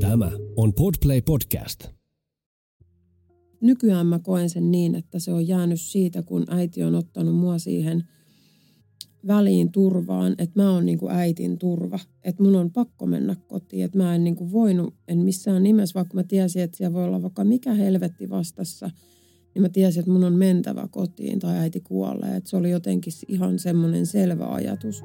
Tämä on Podplay Podcast. Nykyään mä koen sen niin, että se on jäänyt siitä, kun äiti on ottanut mua siihen väliin turvaan, että mä oon niinku äitin turva. Että mun on pakko mennä kotiin, että mä en niinku voinut, en missään nimessä, vaikka mä tiesin, että siellä voi olla vaikka mikä helvetti vastassa, niin mä tiesin, että mun on mentävä kotiin tai äiti kuolee. Että se oli jotenkin ihan semmoinen selvä ajatus.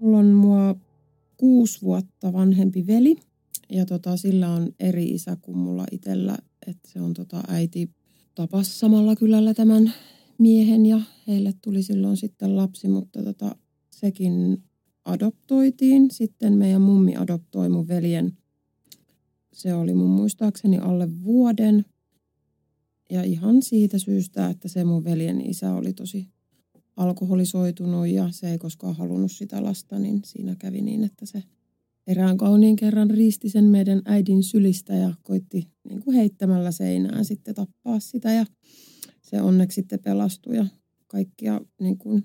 Mulla on mua kuusi vuotta vanhempi veli ja tota, sillä on eri isä kuin mulla itsellä. Että se on tota, äiti tapas samalla kylällä tämän miehen ja heille tuli silloin sitten lapsi, mutta tota, sekin adoptoitiin. Sitten meidän mummi adoptoi mun veljen. Se oli mun muistaakseni alle vuoden. Ja ihan siitä syystä, että se mun veljen isä oli tosi alkoholisoitunut ja se ei koskaan halunnut sitä lasta, niin siinä kävi niin, että se erään kauniin kerran riisti sen meidän äidin sylistä ja koitti niin kuin heittämällä seinään sitten tappaa sitä ja se onneksi sitten pelastui ja kaikkia niin kuin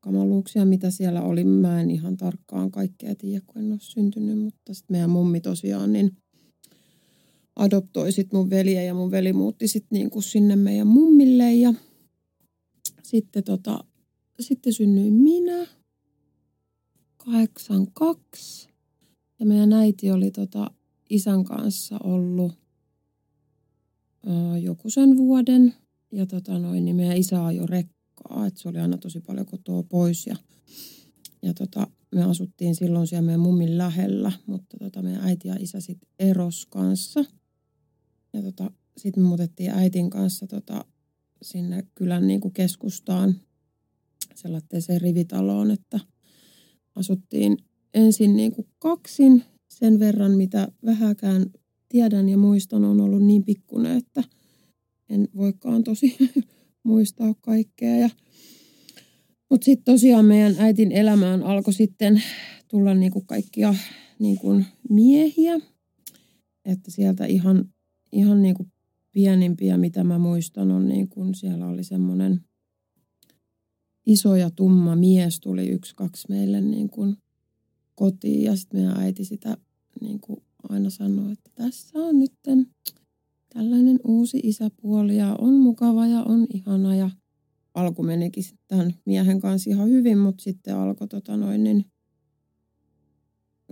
kamaluuksia, mitä siellä oli. Mä en ihan tarkkaan kaikkea tiedä, kun en ole syntynyt, mutta sitten meidän mummi tosiaan niin adoptoi sitten mun veliä ja mun veli muutti sitten niin kuin sinne meidän mummille ja sitten, tota, sitten synnyin minä, 82. Ja meidän äiti oli tota, isän kanssa ollut ö, joku sen vuoden. Ja tota noin, niin meidän isä ajoi rekkaa, että se oli aina tosi paljon kotoa pois. Ja, ja tota, me asuttiin silloin siellä meidän mummin lähellä, mutta tota, meidän äiti ja isä sitten eros kanssa. Ja tota, sitten me muutettiin äitin kanssa tota, sinne kylän niin kuin keskustaan sellaiseen rivitaloon, että asuttiin ensin niin kuin kaksin sen verran, mitä vähäkään tiedän ja muistan, on ollut niin pikkunen, että en voikaan tosi muistaa kaikkea. Ja, mutta sitten tosiaan meidän äitin elämään alkoi sitten tulla niin kuin kaikkia kuin miehiä, että sieltä ihan, ihan niin kuin pienimpiä, mitä mä muistan, on niin kun siellä oli semmoinen iso ja tumma mies tuli yksi, kaksi meille niin kun kotiin ja sitten meidän äiti sitä niin kuin aina sanoi, että tässä on nyt tällainen uusi isäpuoli ja on mukava ja on ihana ja alku menikin tämän miehen kanssa ihan hyvin, mutta sitten alkoi tota noin, niin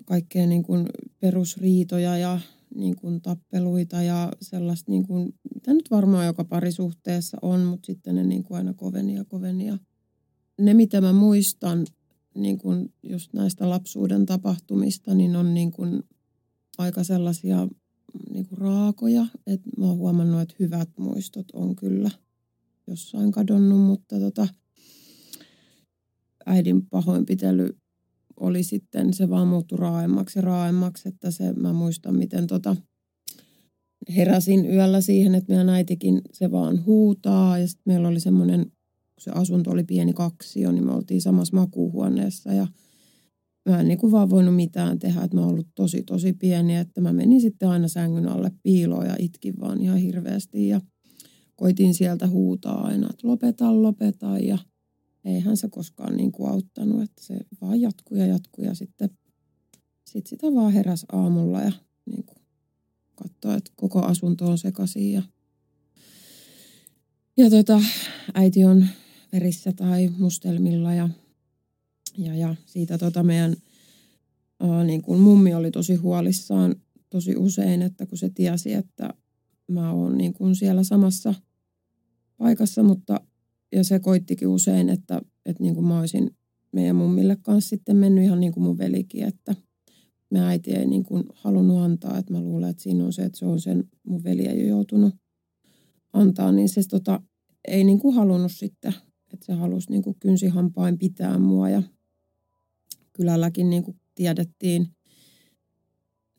kaikkea niin kuin perusriitoja ja niin kuin tappeluita ja sellaista, niin kuin, mitä nyt varmaan joka parisuhteessa on, mutta sitten ne niin kuin aina koveni ja koveni. Ja ne, mitä mä muistan niin kuin just näistä lapsuuden tapahtumista, niin on niin kuin aika sellaisia niin kuin raakoja. että mä oon huomannut, että hyvät muistot on kyllä jossain kadonnut, mutta tota, äidin pahoinpitely oli sitten, se vaan muuttui raaemmaksi ja raaemmaksi, että se, mä muistan miten tota, heräsin yöllä siihen, että meidän äitikin se vaan huutaa ja sitten meillä oli semmoinen, kun se asunto oli pieni kaksio, niin me oltiin samassa makuuhuoneessa ja mä en niin kuin vaan voinut mitään tehdä, että mä oon ollut tosi tosi pieni, että mä menin sitten aina sängyn alle piiloon ja itkin vaan ihan hirveästi ja koitin sieltä huutaa aina, että lopeta, lopeta ja eihän se koskaan niin kuin auttanut, että se vaan jatkuu ja jatkuu ja sitten sit sitä vaan heräs aamulla ja niin kuin katsoi, että koko asunto on sekaisin ja, ja tota, äiti on verissä tai mustelmilla ja, ja, ja siitä tota meidän ää, niin kuin mummi oli tosi huolissaan tosi usein, että kun se tiesi, että mä oon niin kuin siellä samassa paikassa, mutta ja se koittikin usein, että, että niin kuin mä olisin meidän mummille kanssa sitten mennyt ihan niin kuin mun velikin, että me äiti ei niin kuin halunnut antaa, että mä luulen, että siinä on se, että se on sen mun veli jo joutunut antaa, niin se tota, ei niin kuin halunnut sitten, että se halusi niin kuin kynsihampain pitää mua. Ja kylälläkin niin kuin tiedettiin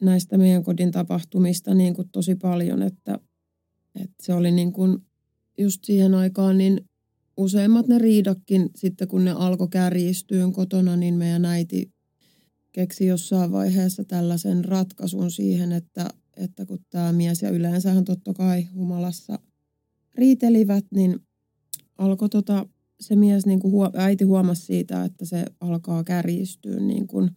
näistä meidän kodin tapahtumista niin kuin tosi paljon, että, että se oli niin kuin just siihen aikaan niin useimmat ne riidakin sitten kun ne alkoi kärjistyä kotona, niin meidän äiti keksi jossain vaiheessa tällaisen ratkaisun siihen, että, että kun tämä mies ja yleensähän totta kai humalassa riitelivät, niin alkoi tota, se mies, niin kuin huo, äiti huomasi siitä, että se alkaa kärjistyä niin kuin,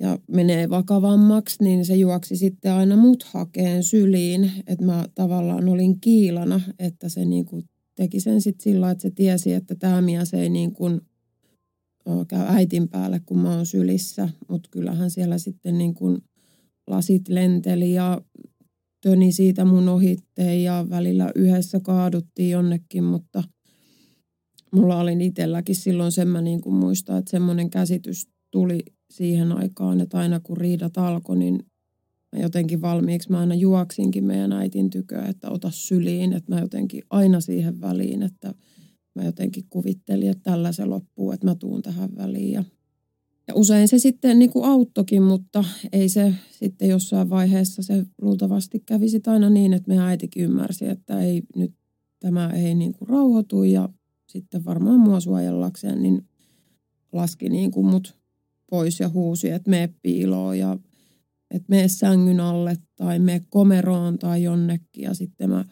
ja menee vakavammaksi, niin se juoksi sitten aina mut hakeen syliin, että mä tavallaan olin kiilana, että se niin kuin teki sen sitten sillä että se tiesi, että tämä mies ei niin kuin käy äitin päälle, kun mä oon sylissä. Mutta kyllähän siellä sitten niin kuin lasit lenteli ja töni siitä mun ohitteen ja välillä yhdessä kaaduttiin jonnekin, mutta mulla oli itselläkin silloin sen mä niin kuin muistan, että semmoinen käsitys tuli siihen aikaan, että aina kun riidat alkoi, niin jotenkin valmiiksi mä aina juoksinkin meidän äitin tyköä, että ota syliin, että mä jotenkin aina siihen väliin, että mä jotenkin kuvittelin, että tällä se loppuu, että mä tuun tähän väliin. Ja, ja usein se sitten niin kuin auttokin, mutta ei se sitten jossain vaiheessa se luultavasti kävisi aina niin, että meidän äitikin ymmärsi, että ei nyt tämä ei niin kuin rauhoitu ja sitten varmaan mua suojellakseen, niin laski niin kuin mut pois ja huusi, että mene piiloon ja että mene sängyn alle tai mene komeroon tai jonnekin. Ja sitten mä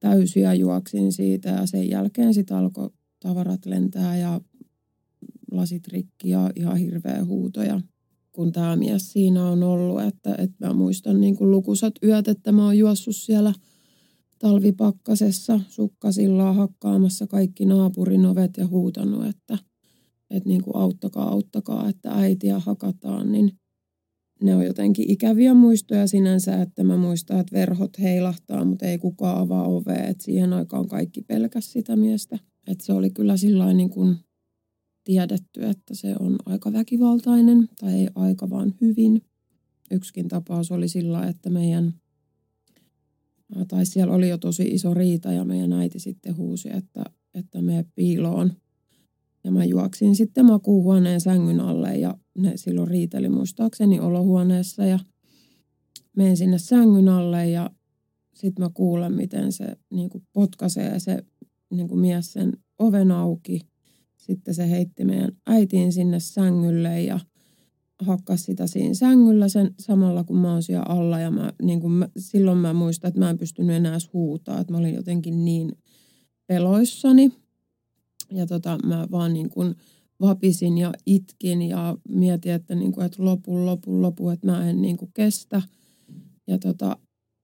täysiä juoksin siitä ja sen jälkeen sitten alkoi tavarat lentää ja lasit rikki ja ihan hirveä huuto. Ja kun tämä mies siinä on ollut, että, että mä muistan niin kuin lukusat yöt, että mä oon juossut siellä talvipakkasessa sukkasillaan hakkaamassa kaikki naapurin ovet ja huutanut, että, että niin kuin auttakaa, auttakaa, että äitiä hakataan, niin ne on jotenkin ikäviä muistoja sinänsä, että mä muistan, että verhot heilahtaa, mutta ei kukaan avaa ovea. Että siihen aikaan kaikki pelkäs sitä miestä. Että se oli kyllä sillä niin kuin tiedetty, että se on aika väkivaltainen tai ei aika vaan hyvin. Yksikin tapaus oli sillä, että meidän, tai siellä oli jo tosi iso riita ja meidän äiti sitten huusi, että, että me piiloon – ja mä juoksin sitten makuuhuoneen sängyn alle ja ne silloin riiteli muistaakseni olohuoneessa ja menen sinne sängyn alle ja sitten mä kuulen, miten se niin kuin potkaisee se niin mies sen oven auki. Sitten se heitti meidän äitiin sinne sängylle ja hakkas sitä siinä sängyllä sen samalla kun mä oon siellä alla. Ja mä, niin mä, silloin mä muistan, että mä en pystynyt enää huutaa, että mä olin jotenkin niin peloissani. Ja tota, mä vaan niin kuin vapisin ja itkin ja mietin, että, niin kuin, että lopu, lopu, lopu, että mä en niin kuin kestä. Ja tota,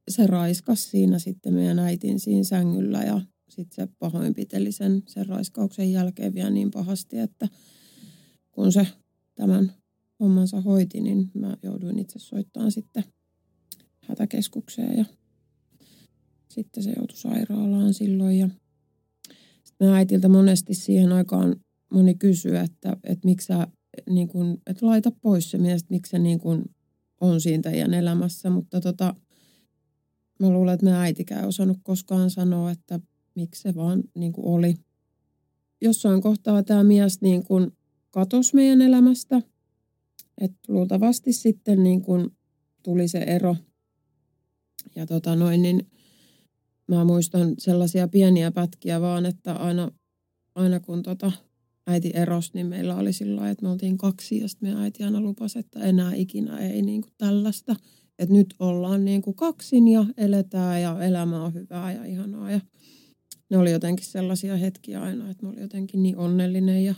se raiskas siinä sitten meidän äitin siinä sängyllä ja sitten se pahoinpiteli sen, sen raiskauksen jälkeen vielä niin pahasti, että kun se tämän hommansa hoiti, niin mä jouduin itse soittamaan sitten hätäkeskukseen ja sitten se joutui sairaalaan silloin ja mä äitiltä monesti siihen aikaan moni kysyy, että, että miksi sä, niin kun, että laita pois se mies, että miksi se niin kun on siinä teidän elämässä. Mutta tota, mä luulen, että mä äitikään ei osannut koskaan sanoa, että miksi se vaan niin oli. Jossain kohtaa tämä mies niin kuin katosi meidän elämästä. Että luultavasti sitten niin kuin tuli se ero. Ja tota noin, niin mä muistan sellaisia pieniä pätkiä vaan, että aina, aina kun tota äiti erosi, niin meillä oli sillä että me oltiin kaksi ja sitten meidän äiti aina lupasi, että enää ikinä ei niin kuin tällaista. Että nyt ollaan niin kuin kaksin ja eletään ja elämä on hyvää ja ihanaa. Ja ne oli jotenkin sellaisia hetkiä aina, että mä olin jotenkin niin onnellinen ja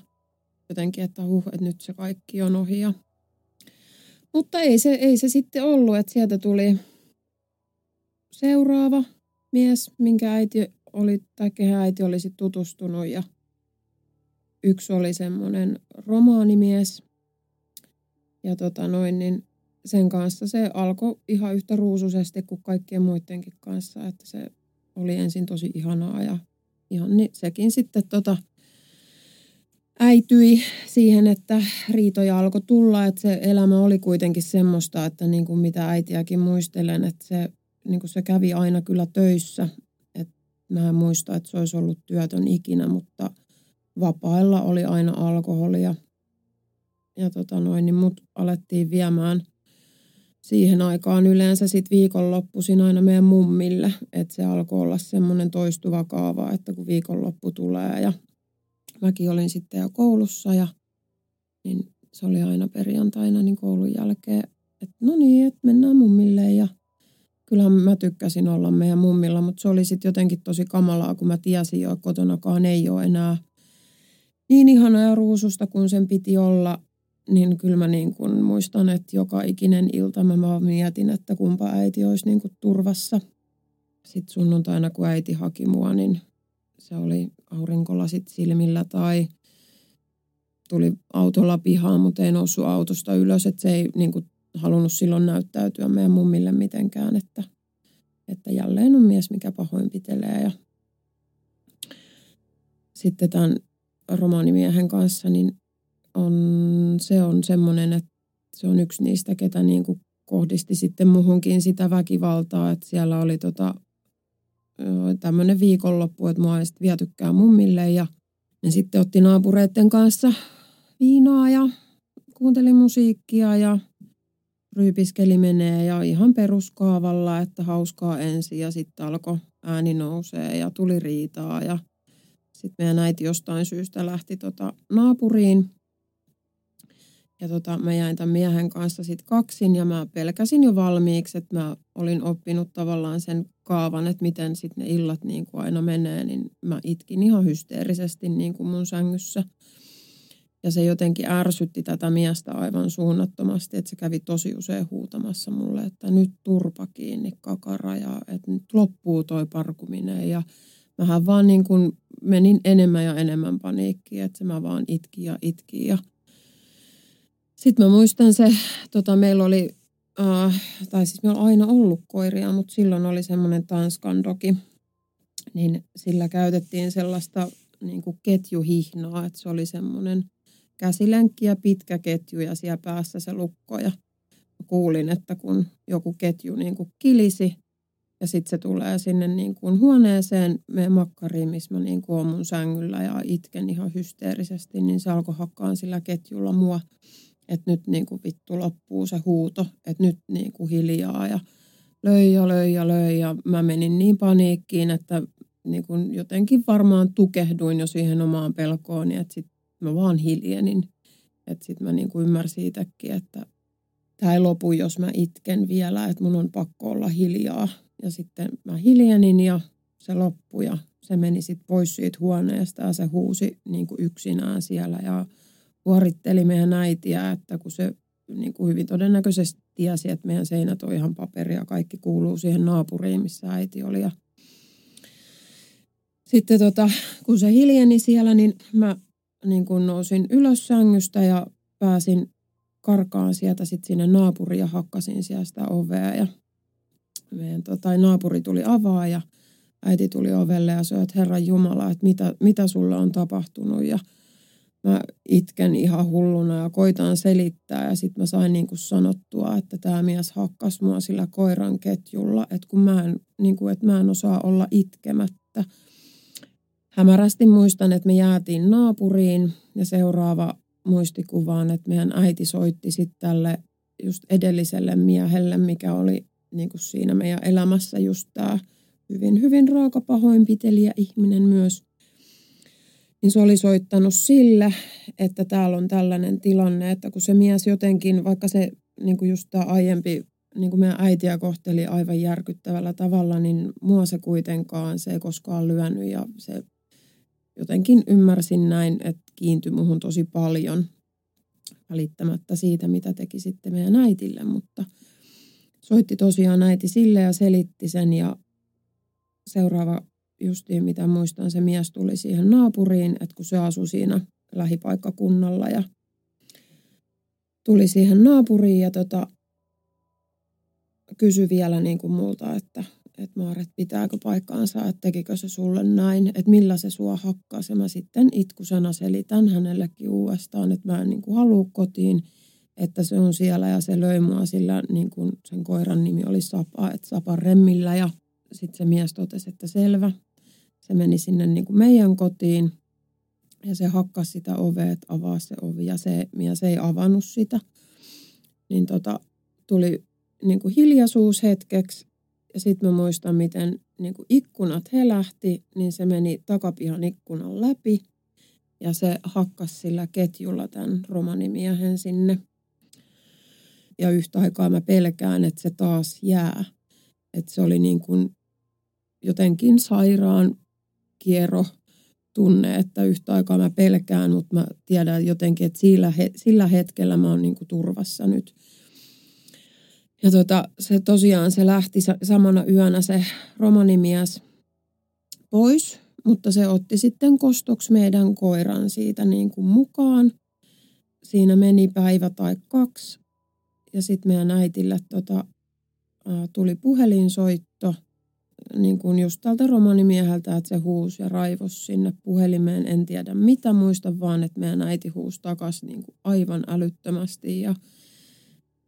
jotenkin, että huh, että nyt se kaikki on ohi. Ja... Mutta ei se, ei se sitten ollut, että sieltä tuli seuraava mies, minkä äiti oli, tai kehen äiti olisi tutustunut ja yksi oli semmoinen romaanimies. Ja tota noin, niin sen kanssa se alkoi ihan yhtä ruusuisesti kuin kaikkien muidenkin kanssa, että se oli ensin tosi ihanaa ja ihan niin, sekin sitten tota, äityi siihen, että riitoja alkoi tulla, että se elämä oli kuitenkin semmoista, että niin kuin mitä äitiäkin muistelen, että se, niin kuin se kävi aina kyllä töissä. että mä en muista, että se olisi ollut työtön ikinä, mutta vapailla oli aina alkoholia. Ja tota noin, niin mut alettiin viemään siihen aikaan yleensä sitten viikonloppuisin aina meidän mummille, että se alkoi olla semmoinen toistuva kaava, että kun viikonloppu tulee ja mäkin olin sitten jo koulussa ja niin se oli aina perjantaina niin koulun jälkeen, että no niin, että mennään mummille ja kyllähän mä tykkäsin olla meidän mummilla, mutta se oli sitten jotenkin tosi kamalaa, kun mä tiesin jo, että kotonakaan ei ole enää niin ihana ja ruususta kuin sen piti olla, niin kyllä mä niin kuin muistan, että joka ikinen ilta mä vaan mietin, että kumpa äiti olisi niin kuin turvassa. Sitten sunnuntaina, kun äiti haki mua, niin se oli aurinkolasit silmillä tai tuli autolla pihaan, mutta ei noussut autosta ylös. Että se ei niin kuin, halunnut silloin näyttäytyä meidän mummille mitenkään, että, että jälleen on mies, mikä pahoinpitelee. Ja sitten tämän romaanimiehen kanssa, niin on, se on semmoinen, että se on yksi niistä, ketä niin kuin kohdisti sitten muhunkin sitä väkivaltaa, että siellä oli tota tämmöinen viikonloppu, että mua ei sitten vietykään mummille ja ne sitten otti naapureiden kanssa viinaa ja kuunteli musiikkia ja ryypiskeli menee ja ihan peruskaavalla, että hauskaa ensin ja sitten alkoi ääni nousee ja tuli riitaa ja sitten meidän äiti jostain syystä lähti tota naapuriin ja tota, mä jäin tämän miehen kanssa sitten kaksin ja mä pelkäsin jo valmiiksi, että mä olin oppinut tavallaan sen kaavan, että miten sitten ne illat niin kuin aina menee, niin mä itkin ihan hysteerisesti niin kuin mun sängyssä. Ja se jotenkin ärsytti tätä miestä aivan suunnattomasti, että se kävi tosi usein huutamassa mulle, että nyt turpa kiinni kakara ja että nyt loppuu toi parkuminen. Ja mähän vaan niin kuin menin enemmän ja enemmän paniikkiin, että mä vaan itkin ja itkin ja sitten mä muistan se, tota, meillä oli, äh, tai siis meillä on aina ollut koiria, mutta silloin oli semmoinen Tanskan dogi, niin sillä käytettiin sellaista niin kuin ketjuhihnaa, että se oli semmoinen käsilenkki ja pitkä ketju ja siellä päässä se lukko. Ja kuulin, että kun joku ketju niin kuin kilisi ja sitten se tulee sinne niin kuin huoneeseen meidän makkariin, missä mä niin kuin mun sängyllä ja itken ihan hysteerisesti, niin se alkoi hakkaan sillä ketjulla mua että nyt niin kuin vittu loppuu se huuto, että nyt niin kuin hiljaa. Ja löi ja löi ja löi ja mä menin niin paniikkiin, että niin kuin jotenkin varmaan tukehduin jo siihen omaan pelkoon, että sitten mä vaan hiljenin. Että sitten mä niin kuin ymmärsin itsekin, että tämä ei lopu, jos mä itken vielä, että mun on pakko olla hiljaa. Ja sitten mä hiljenin ja se loppui ja se meni sitten pois siitä huoneesta ja se huusi niin kuin yksinään siellä ja huoritteli meidän äitiä, että kun se niin kuin hyvin todennäköisesti tiesi, että meidän seinät on ihan paperia, kaikki kuuluu siihen naapuriin, missä äiti oli. Ja sitten tota, kun se hiljeni siellä, niin mä niin kuin nousin ylös sängystä ja pääsin karkaan sieltä sitten sinne naapuriin ja hakkasin siellä sitä ovea. Ja meidän tota, naapuri tuli avaa ja äiti tuli ovelle ja sanoi, että Herran Jumala, että mitä, mitä sulle on tapahtunut. Ja mä itken ihan hulluna ja koitan selittää ja sitten mä sain niin kuin sanottua, että tämä mies hakkas mua sillä koiran ketjulla, että kun mä en, niin kuin, että mä en osaa olla itkemättä. Hämärästi muistan, että me jäätiin naapuriin ja seuraava muistikuvaan, että meidän äiti soitti sitten tälle just edelliselle miehelle, mikä oli niin kuin siinä meidän elämässä just tämä hyvin, hyvin raaka pahoinpitelijä ihminen myös. Niin se oli soittanut sille, että täällä on tällainen tilanne, että kun se mies jotenkin, vaikka se niin kuin just tämä aiempi, niin kuin meidän äitiä kohteli aivan järkyttävällä tavalla, niin mua se kuitenkaan, se ei koskaan lyönyt ja se jotenkin ymmärsin näin, että kiintyi muhun tosi paljon välittämättä siitä, mitä teki sitten meidän äitille, mutta soitti tosiaan äiti sille ja selitti sen ja seuraava justiin mitä muistan, se mies tuli siihen naapuriin, että kun se asui siinä lähipaikkakunnalla ja tuli siihen naapuriin ja tota, kysyi vielä niin kuin multa, että, että Maaret, pitääkö paikkaansa, että tekikö se sulle näin, että millä se sua hakkasi. Ja mä sitten itkusena selitän hänellekin uudestaan, että mä en niin kuin halua kotiin, että se on siellä ja se löi mua sillä, niin kuin sen koiran nimi oli Sapa, että Sapa remmillä ja sitten se mies totesi, että selvä. Se meni sinne niin kuin meidän kotiin ja se hakkasi sitä ovea, että avaa se ovi ja se, se ei avannut sitä. Niin tota, tuli niin kuin hiljaisuus hetkeksi ja sitten mä muistan, miten niin kuin ikkunat helähti, niin se meni takapihan ikkunan läpi ja se hakkas sillä ketjulla tämän romanimiehen sinne. Ja yhtä aikaa mä pelkään, että se taas jää. Että se oli niin kuin jotenkin sairaan kiero tunne, että yhtä aikaa mä pelkään, mutta mä tiedän jotenkin, että sillä, sillä hetkellä mä oon niin kuin turvassa nyt. Ja tota, se tosiaan se lähti samana yönä se romanimies pois, mutta se otti sitten kostoksi meidän koiran siitä niin kuin mukaan. Siinä meni päivä tai kaksi ja sitten meidän äitille tota, tuli puhelinsoitto niin kuin just tältä romanimieheltä, että se huusi ja raivos sinne puhelimeen. En tiedä mitä muista, vaan että meidän äiti huusi takaisin niin kuin aivan älyttömästi ja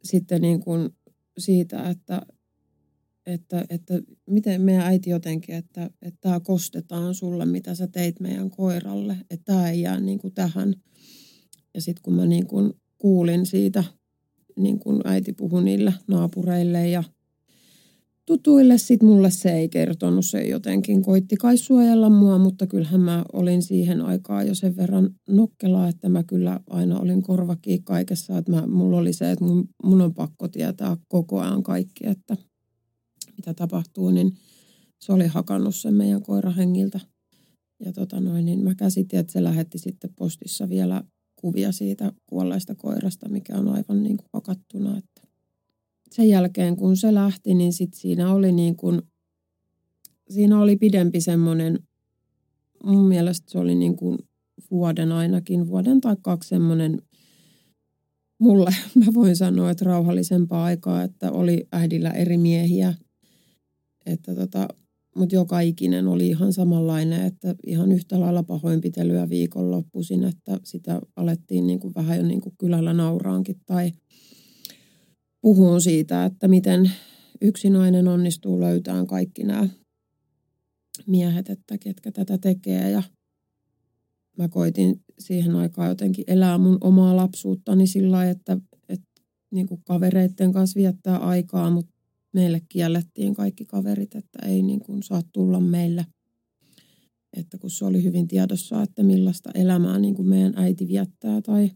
sitten niin kuin siitä, että, että, että miten meidän äiti jotenkin, että, että tämä kostetaan sulle, mitä sä teit meidän koiralle, että tämä ei jää niin kuin tähän. Ja sitten kun mä niin kuin kuulin siitä, niin kuin äiti puhui niille naapureille ja tutuille, sitten mulle se ei kertonut, se jotenkin koitti kai suojella mua, mutta kyllähän mä olin siihen aikaan jo sen verran nokkela, että mä kyllä aina olin korvakin kaikessa, että mä, mulla oli se, että mun, mun on pakko tietää koko ajan kaikki, että mitä tapahtuu, niin se oli hakannut sen meidän koirahengiltä. Ja tota noin, niin mä käsitin, että se lähetti sitten postissa vielä kuvia siitä kuolleesta koirasta, mikä on aivan niin kuin hakattuna, että sen jälkeen kun se lähti, niin sit siinä oli niin kuin, siinä oli pidempi semmoinen, mun mielestä se oli niin kuin vuoden ainakin, vuoden tai kaksi semmoinen, mulle mä voin sanoa, että rauhallisempaa aikaa, että oli äidillä eri miehiä, että tota, mutta joka ikinen oli ihan samanlainen, että ihan yhtä lailla pahoinpitelyä viikonloppuisin, että sitä alettiin niin kuin vähän jo niin kuin kylällä nauraankin tai puhun siitä, että miten yksi nainen onnistuu löytämään kaikki nämä miehet, että ketkä tätä tekee. Ja mä koitin siihen aikaan jotenkin elää mun omaa lapsuuttani sillä lailla, että, että niin kuin kavereiden kanssa viettää aikaa, mutta meille kiellettiin kaikki kaverit, että ei niin kuin saa tulla meille. Että kun se oli hyvin tiedossa, että millaista elämää niin kuin meidän äiti viettää tai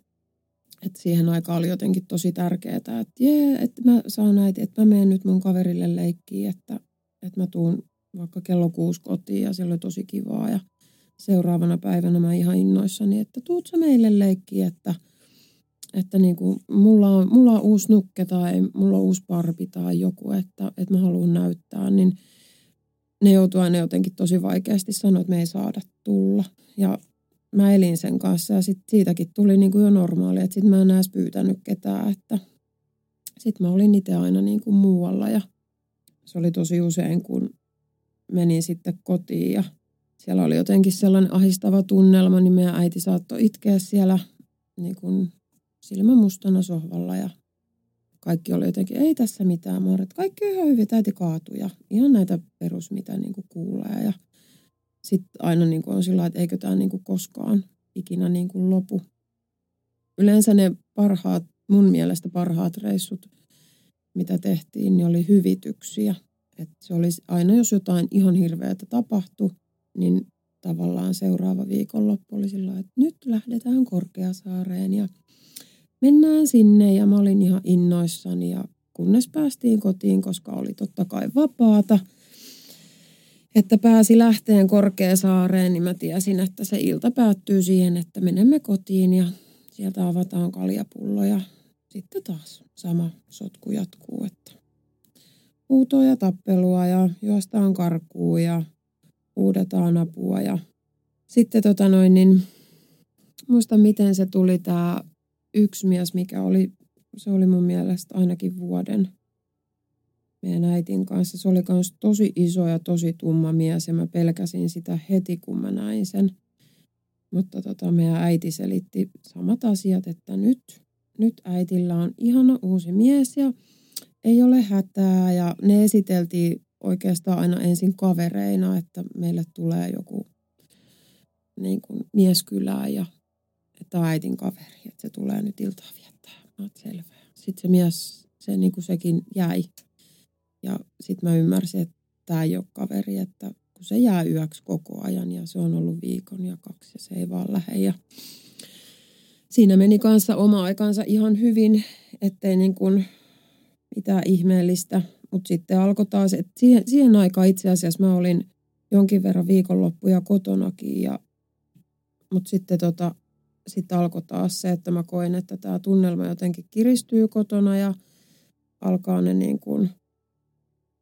että siihen aikaan oli jotenkin tosi tärkeää, että jee, että mä saan äiti, että mä menen nyt mun kaverille leikkiin, että, että mä tuun vaikka kello kuusi kotiin ja siellä oli tosi kivaa ja seuraavana päivänä mä ihan innoissani, että tuut sä meille leikkiin, että, että niin kuin mulla, on, mulla on uusi nukke tai mulla on uusi parpi tai joku, että, että mä haluan näyttää, niin ne joutuu aina jotenkin tosi vaikeasti sanoa, että me ei saada tulla. Ja mä elin sen kanssa ja sit siitäkin tuli niin kuin jo normaali, että sitten mä en edes pyytänyt ketään, että sitten mä olin itse aina niin kuin muualla ja se oli tosi usein, kun menin sitten kotiin ja siellä oli jotenkin sellainen ahistava tunnelma, niin meidän äiti saattoi itkeä siellä niin kuin silmä mustana sohvalla ja kaikki oli jotenkin, ei tässä mitään, mä että kaikki on ihan hyvin, äiti kaatui ja ihan näitä perus, mitä niin kuin kuulee ja sitten aina niin kuin on sillä että eikö tämä niin kuin koskaan ikinä niin kuin lopu. Yleensä ne parhaat, mun mielestä parhaat reissut, mitä tehtiin, niin oli hyvityksiä. Et se oli aina, jos jotain ihan hirveätä tapahtui, niin tavallaan seuraava viikonloppu oli sillä että nyt lähdetään Korkeasaareen ja mennään sinne. Ja mä olin ihan innoissani ja kunnes päästiin kotiin, koska oli totta kai vapaata – että pääsi lähteen Korkeasaareen, niin mä tiesin, että se ilta päättyy siihen, että menemme kotiin ja sieltä avataan kaljapullo ja sitten taas sama sotku jatkuu, että huutoa ja tappelua ja juostaan karkuun ja huudetaan apua ja sitten tota noin, niin muista miten se tuli tämä yksi mies, mikä oli, se oli mun mielestä ainakin vuoden meidän äitin kanssa. Se oli myös tosi iso ja tosi tumma mies ja mä pelkäsin sitä heti, kun mä näin sen. Mutta tota, meidän äiti selitti samat asiat, että nyt, nyt äitillä on ihana uusi mies ja ei ole hätää. Ja ne esiteltiin oikeastaan aina ensin kavereina, että meille tulee joku niin kuin mieskylää ja että äitin kaveri, että se tulee nyt iltaa viettää. Mä selvä. Sitten se mies, se niin kuin sekin jäi. Ja sitten mä ymmärsin, että tämä ei ole kaveri, että kun se jää yöksi koko ajan ja se on ollut viikon ja kaksi ja se ei vaan lähde. Ja siinä meni kanssa oma aikansa ihan hyvin, ettei niin kuin mitään ihmeellistä. Mutta sitten alkoi taas, että siihen, siihen aikaan itse asiassa mä olin jonkin verran viikonloppuja kotonakin. Ja, mutta sitten tota, sitten alkoi taas se, että mä koin, että tämä tunnelma jotenkin kiristyy kotona ja alkaa ne niin kuin,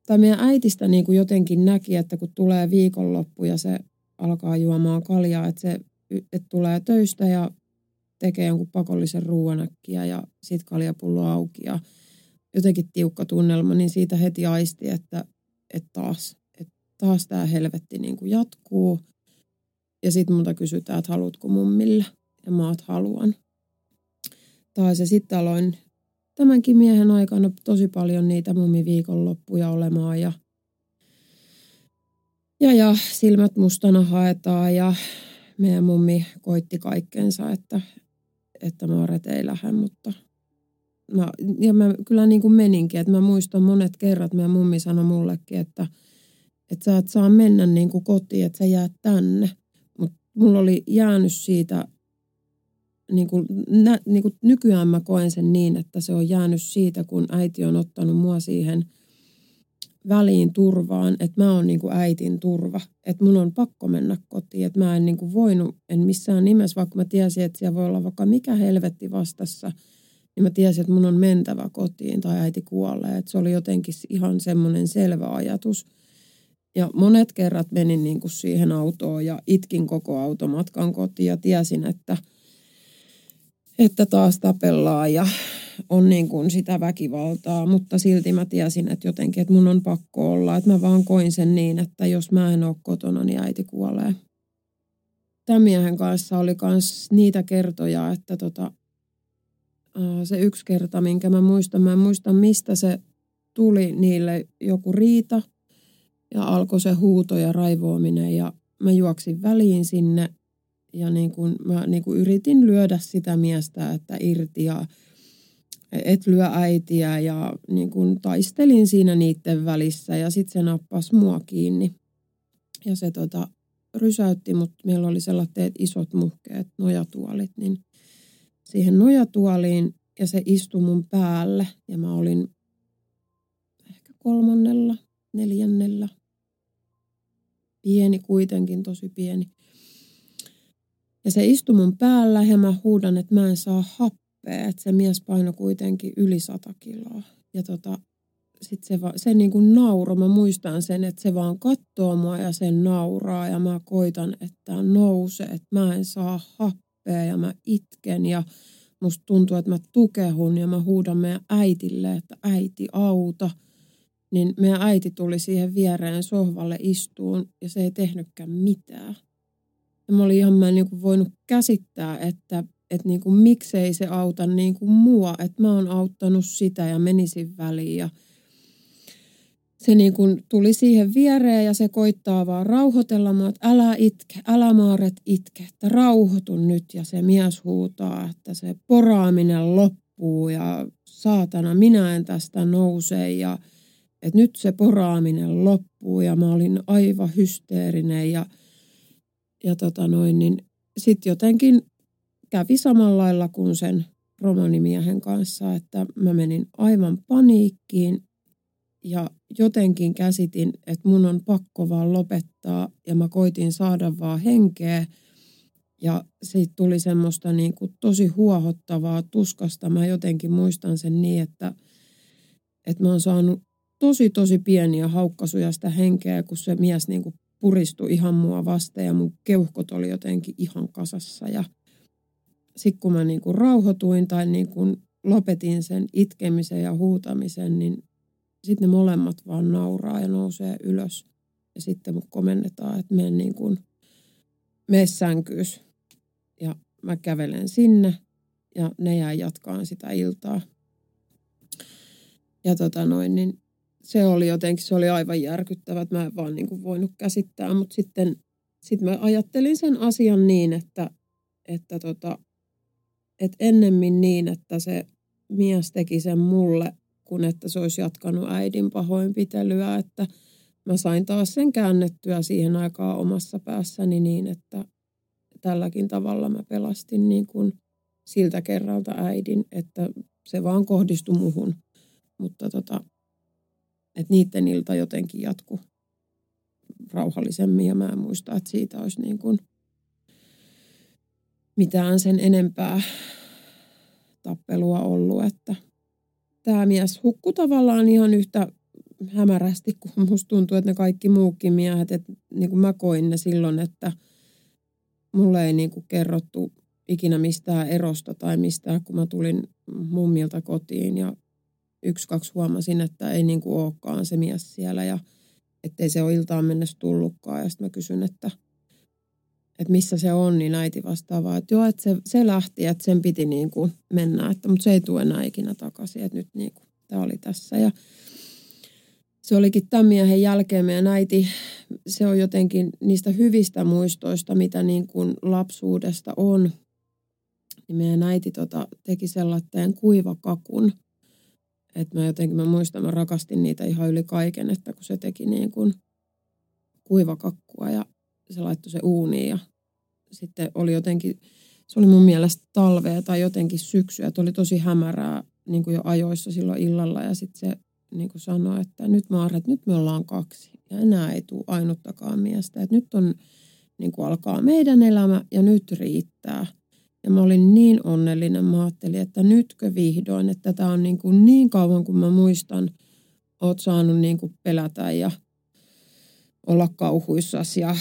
tai meidän äitistä niin kuin jotenkin näki, että kun tulee viikonloppu ja se alkaa juomaan kaljaa, että se että tulee töistä ja tekee jonkun pakollisen ruoanäkkiä ja sitten kaljapullo auki ja jotenkin tiukka tunnelma, niin siitä heti aisti, että, että taas, että taas tämä helvetti niin kuin jatkuu. Ja sitten multa kysytään, että haluatko mummille ja mä oot haluan. Tai se sitten aloin tämänkin miehen aikana tosi paljon niitä mummiviikonloppuja olemaan ja, ja, ja silmät mustana haetaan ja meidän mummi koitti kaikkensa, että, että Maaret ei lähde, mutta mä, ja mä kyllä niin kuin meninkin, että mä muistan monet kerrat, meidän mummi sanoi mullekin, että, että sä et saa mennä niin kuin kotiin, että sä jäät tänne. Mutta mulla oli jäänyt siitä niin kuin, nä, niin kuin nykyään mä koen sen niin, että se on jäänyt siitä, kun äiti on ottanut mua siihen väliin turvaan, että mä oon niin kuin äitin turva. Että mun on pakko mennä kotiin, että mä en niin kuin voinut, en missään nimessä, vaikka mä tiesin, että siellä voi olla vaikka mikä helvetti vastassa, niin mä tiesin, että mun on mentävä kotiin tai äiti kuolee. Että se oli jotenkin ihan semmoinen selvä ajatus. Ja monet kerrat menin niin kuin siihen autoon ja itkin koko automatkan kotiin ja tiesin, että – että taas tapellaan ja on niin kuin sitä väkivaltaa, mutta silti mä tiesin, että jotenkin, että mun on pakko olla, että mä vaan koin sen niin, että jos mä en ole kotona, niin äiti kuolee. Tämän miehen kanssa oli myös niitä kertoja, että tota, se yksi kerta, minkä mä muistan, mä en muista mistä se tuli niille joku riita ja alkoi se huuto ja raivoaminen. Ja mä juoksin väliin sinne ja niin kuin mä niin kuin yritin lyödä sitä miestä, että irti ja et lyö äitiä ja niin kuin taistelin siinä niiden välissä ja sitten se nappasi mua kiinni. Ja se tota, rysäytti, mutta meillä oli sellaiset isot muhkeet nojatuolit, niin siihen nojatuoliin ja se istui mun päälle ja mä olin ehkä kolmannella, neljännellä. Pieni kuitenkin, tosi pieni. Ja se istui mun päällä ja mä huudan, että mä en saa happea. Että se mies paino kuitenkin yli sata kiloa. Ja tota, sit se, va, se niin kuin nauro, mä muistan sen, että se vaan katsoo mua ja sen nauraa. Ja mä koitan, että nouse, että mä en saa happea ja mä itken. Ja musta tuntuu, että mä tukehun ja mä huudan meidän äitille, että äiti auta. Niin meidän äiti tuli siihen viereen sohvalle istuun ja se ei tehnytkään mitään. Ja mä olin ihan, mä en niin kuin voinut käsittää, että, että niin kuin miksei se auta niin kuin mua, että mä oon auttanut sitä ja menisin väliin ja se niin kuin tuli siihen viereen ja se koittaa vaan rauhoitella mua, että älä itke, älä Maaret itke, että rauhoitu nyt. Ja se mies huutaa, että se poraaminen loppuu ja saatana, minä en tästä nouse ja että nyt se poraaminen loppuu ja mä olin aivan hysteerinen ja – ja tota noin, niin sitten jotenkin kävi samalla lailla kuin sen romanimiehen kanssa, että mä menin aivan paniikkiin ja jotenkin käsitin, että mun on pakko vaan lopettaa ja mä koitin saada vaan henkeä ja siitä tuli semmoista niin kuin tosi huohottavaa tuskasta. Mä jotenkin muistan sen niin, että, että mä oon saanut tosi tosi pieniä haukkasuja sitä henkeä, kun se mies niin kuin puristui ihan mua vasten ja mun keuhkot oli jotenkin ihan kasassa. Ja sitten kun mä niinku rauhoituin tai niinku lopetin sen itkemisen ja huutamisen, niin sitten ne molemmat vaan nauraa ja nousee ylös. Ja sitten mun komennetaan, että menen niin kuin, mene sänkyys. Ja mä kävelen sinne ja ne jää jatkaan sitä iltaa. Ja tota noin, niin se oli jotenkin, se oli aivan järkyttävä, että mä en vaan niin kuin voinut käsittää. Mutta sitten sit mä ajattelin sen asian niin, että, että, tota, että ennemmin niin, että se mies teki sen mulle, kun että se olisi jatkanut äidin pahoinpitelyä, että mä sain taas sen käännettyä siihen aikaan omassa päässäni niin, että tälläkin tavalla mä pelastin niin kuin siltä kerralta äidin, että se vaan kohdistui muhun. Mutta tota, että niiden ilta jotenkin jatku rauhallisemmin. Ja mä en muista, että siitä olisi niin kuin mitään sen enempää tappelua ollut, että tämä mies hukku tavallaan ihan yhtä hämärästi, kun musta tuntuu, että ne kaikki muukin miehet, että niin kuin mä koin ne silloin, että mulle ei niin kuin kerrottu ikinä mistään erosta tai mistään, kun mä tulin mummilta kotiin ja yksi, kaksi huomasin, että ei niin kuin olekaan se mies siellä ja ettei se ole iltaan mennessä tullutkaan. Ja sitten mä kysyn, että, että missä se on, niin äiti vastaavaa, että joo, että se, se lähti, että sen piti niin kuin mennä, että, mutta se ei tule enää ikinä takaisin, että nyt niin kuin, tämä oli tässä. Ja se olikin tämän miehen jälkeen meidän äiti, se on jotenkin niistä hyvistä muistoista, mitä niin kuin lapsuudesta on, niin meidän äiti tota, teki sellaisen kuivakakun – että mä jotenkin, mä muistan, mä rakastin niitä ihan yli kaiken, että kun se teki niin kuin kuivakakkua ja se laittoi se uuniin ja sitten oli jotenkin, se oli mun mielestä talvea tai jotenkin syksyä, että oli tosi hämärää niin kuin jo ajoissa silloin illalla ja sitten se niin kuin sanoi, että nyt mä että nyt me ollaan kaksi ja enää ei tule ainuttakaan miestä, että nyt on niin kuin alkaa meidän elämä ja nyt riittää. Ja mä olin niin onnellinen, mä ajattelin, että nytkö vihdoin, että tämä on niin, kuin niin kauan kuin mä muistan, oot saanut niin kuin pelätä ja olla kauhuissasi ja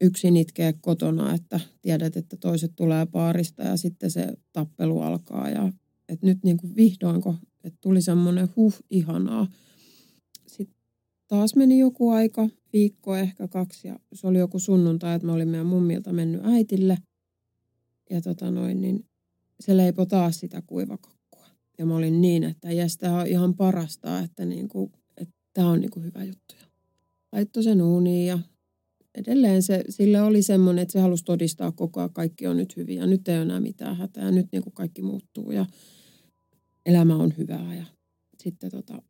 yksin itkeä kotona, että tiedät, että toiset tulee paarista ja sitten se tappelu alkaa. Ja että nyt niin kuin vihdoinko, että tuli semmoinen huh, ihanaa. Sitten taas meni joku aika, viikko ehkä kaksi ja se oli joku sunnuntai, että mä olin meidän mummilta mennyt äitille – ja tota noin, niin se leipoi taas sitä kuivakakkua. Ja mä olin niin, että jes, tämä on ihan parasta, että, niinku, että tämä on niinku hyvä juttu. Laittoi sen uuniin ja edelleen se, sille oli semmoinen, että se halusi todistaa koko ajan, kaikki on nyt hyvin ja nyt ei ole enää mitään hätää nyt niinku kaikki muuttuu ja elämä on hyvää. Ja sitten tota,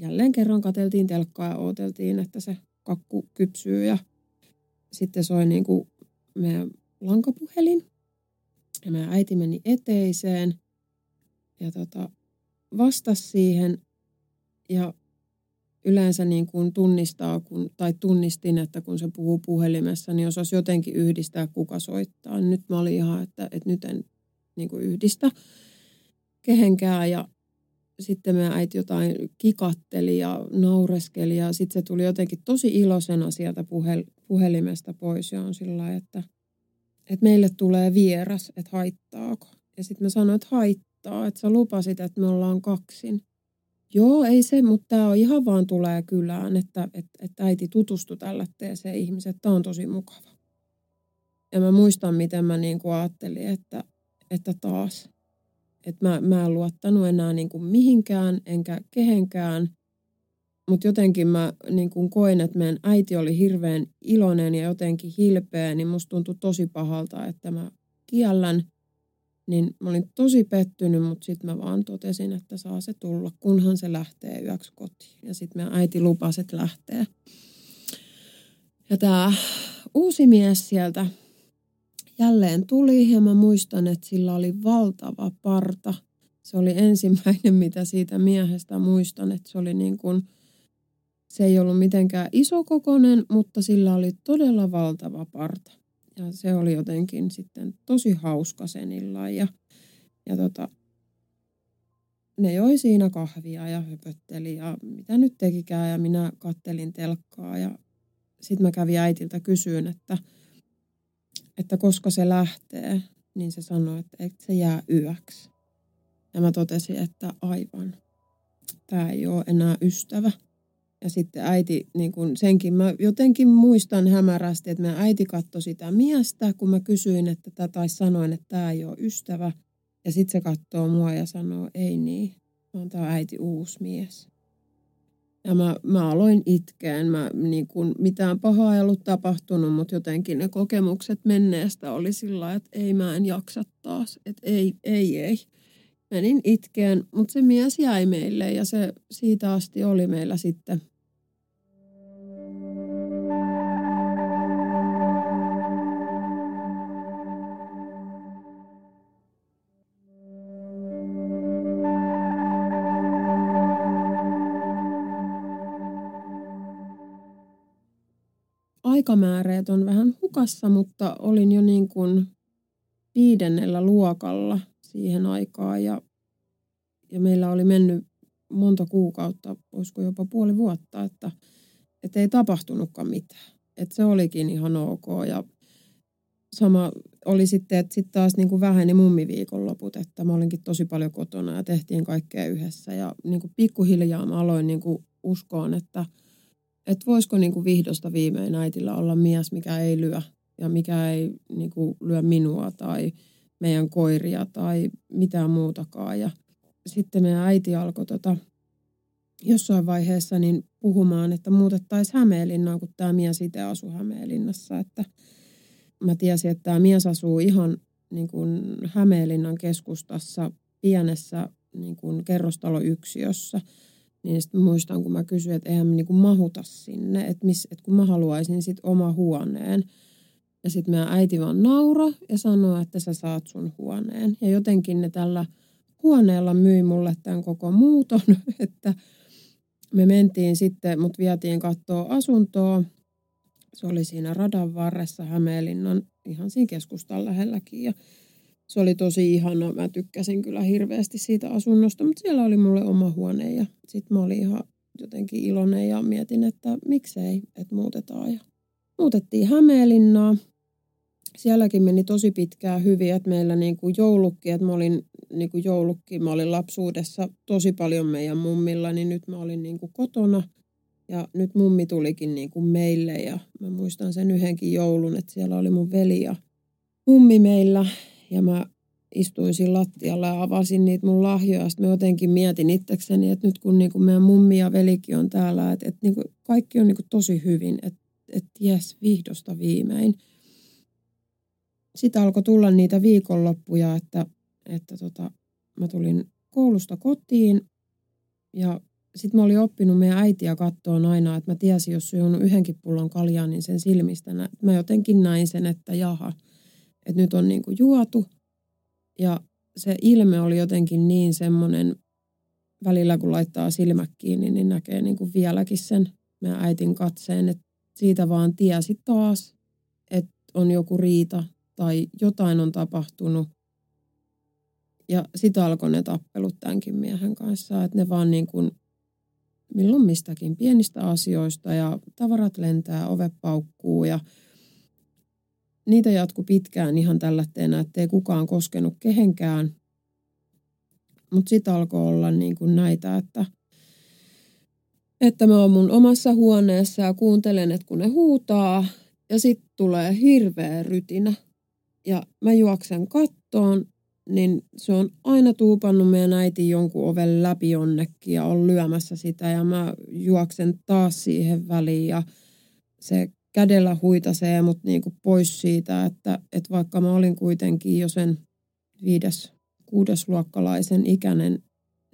jälleen kerran kateltiin telkkaa ja ooteltiin, että se kakku kypsyy ja sitten soi niinku meidän lankapuhelin. Ja meidän äiti meni eteiseen ja tota, vastasi siihen ja yleensä niin kuin tunnistaa, kun, tai tunnistin, että kun se puhuu puhelimessa, niin osasi jotenkin yhdistää, kuka soittaa. Nyt mä olin ihan, että, että nyt en niin kuin yhdistä kehenkään ja sitten meidän äiti jotain kikatteli ja naureskeli ja sitten se tuli jotenkin tosi iloisena sieltä puhel, puhelimesta pois ja on sillä että – että meille tulee vieras, että haittaako. Ja sitten mä sanoin, että haittaa, että sä lupasit, että me ollaan kaksin. Joo, ei se, mutta tämä on ihan vaan tulee kylään, että, että, että äiti tutustui tällä teeseen ihmiset. Tämä on tosi mukava. Ja mä muistan, miten mä niin kuin ajattelin, että, että taas, että mä, mä en luottanut enää niin kuin mihinkään, enkä kehenkään – mutta jotenkin mä niin kun koin, että meidän äiti oli hirveän iloinen ja jotenkin hilpeä, niin musta tuntui tosi pahalta, että mä kiellän. Niin mä olin tosi pettynyt, mutta sitten mä vaan totesin, että saa se tulla, kunhan se lähtee yöksi kotiin. Ja sitten meidän äiti lupasi, että lähtee. Ja tämä uusi mies sieltä jälleen tuli ja mä muistan, että sillä oli valtava parta. Se oli ensimmäinen, mitä siitä miehestä muistan, että se oli niin kuin – se ei ollut mitenkään isokokonen, mutta sillä oli todella valtava parta. Ja se oli jotenkin sitten tosi hauska sen illan. Ja, ja tota, ne joi siinä kahvia ja höpötteli ja mitä nyt tekikään. Ja minä kattelin telkkaa ja sitten mä kävin äitiltä kysyyn, että, että koska se lähtee, niin se sanoi, että, se jää yöksi. Ja mä totesin, että aivan. tämä ei ole enää ystävä. Ja sitten äiti, niin kun senkin mä jotenkin muistan hämärästi, että meidän äiti katsoi sitä miestä, kun mä kysyin, että tätä tai sanoin, että tämä ei ole ystävä. Ja sitten se katsoo mua ja sanoo, ei niin, vaan tämä äiti uusi mies. Ja mä, mä aloin itkeen. Mä, niin kun, mitään pahaa ei ollut tapahtunut, mutta jotenkin ne kokemukset menneestä oli sillä että ei mä en jaksa taas. Että ei, ei, ei. Menin itkeen, mutta se mies jäi meille ja se siitä asti oli meillä sitten aikamääreet on vähän hukassa, mutta olin jo niin kuin viidennellä luokalla siihen aikaan ja, ja meillä oli mennyt monta kuukautta, olisiko jopa puoli vuotta, että, että ei tapahtunutkaan mitään. Että se olikin ihan ok ja sama oli sitten, että sitten taas niin kuin väheni mummiviikonloput, että mä olinkin tosi paljon kotona ja tehtiin kaikkea yhdessä ja niin kuin pikkuhiljaa mä aloin niin kuin uskoon, että – että voisiko niin kuin vihdosta viimein äitillä olla mies, mikä ei lyö ja mikä ei niin kuin lyö minua tai meidän koiria tai mitään muutakaan. Ja sitten meidän äiti alkoi tota, jossain vaiheessa niin puhumaan, että muutettaisiin Hämeenlinnaan, kun tämä mies itse asuu Hämeenlinnassa. Että mä tiesin, että tämä mies asuu ihan niin kuin Hämeenlinnan keskustassa pienessä niin kuin kerrostaloyksiössä – niin sitten muistan, kun mä kysyin, että eihän me niinku mahuta sinne, että, miss, että kun mä haluaisin sitten oma huoneen. Ja sitten meidän äiti vaan naura ja sanoi, että sä saat sun huoneen. Ja jotenkin ne tällä huoneella myi mulle tämän koko muuton, että me mentiin sitten, mut vietiin katsoa asuntoa. Se oli siinä radan varressa Hämeenlinnan ihan siinä keskustan lähelläkin. Ja se oli tosi ihana. Mä tykkäsin kyllä hirveästi siitä asunnosta, mutta siellä oli mulle oma huone ja sitten mä olin ihan jotenkin iloinen ja mietin, että miksei, että muutetaan. Ja muutettiin Hämeenlinnaa. Sielläkin meni tosi pitkään hyvin, että meillä niin kuin joulukki, että mä olin niin kuin joulukki, mä olin lapsuudessa tosi paljon meidän mummilla, niin nyt mä olin niin kuin kotona. Ja nyt mummi tulikin niin kuin meille ja mä muistan sen yhdenkin joulun, että siellä oli mun veli ja mummi meillä ja mä istuin siinä lattialla ja avasin niitä mun lahjoja. Sitten mä jotenkin mietin itsekseni, että nyt kun niinku meidän mummi ja velikin on täällä, että, että niinku kaikki on niinku tosi hyvin, että, että jes, vihdosta viimein. Sitten alkoi tulla niitä viikonloppuja, että, että tota, mä tulin koulusta kotiin ja sitten mä olin oppinut meidän äitiä kattoon aina, että mä tiesin, jos on yhdenkin pullon kaljaa, niin sen silmistä mä jotenkin näin sen, että jaha – että nyt on niin kuin juotu. Ja se ilme oli jotenkin niin semmoinen, välillä kun laittaa silmät kiinni, niin näkee niin kuin vieläkin sen meidän äitin katseen, että siitä vaan tiesi taas, että on joku riita tai jotain on tapahtunut. Ja sitten alkoi ne tappelut tämänkin miehen kanssa, että ne vaan niin kuin milloin mistäkin pienistä asioista ja tavarat lentää, ove paukkuu ja niitä jatkui pitkään ihan tällä teena, ettei kukaan koskenut kehenkään. Mutta sitten alkoi olla niin kuin näitä, että, että mä oon mun omassa huoneessa ja kuuntelen, että kun ne huutaa ja sitten tulee hirveä rytinä. Ja mä juoksen kattoon, niin se on aina tuupannut meidän äiti jonkun oven läpi jonnekin ja on lyömässä sitä ja mä juoksen taas siihen väliin ja se kädellä huitasee mut niinku pois siitä, että, että vaikka mä olin kuitenkin jo sen viides, kuudesluokkalaisen ikäinen,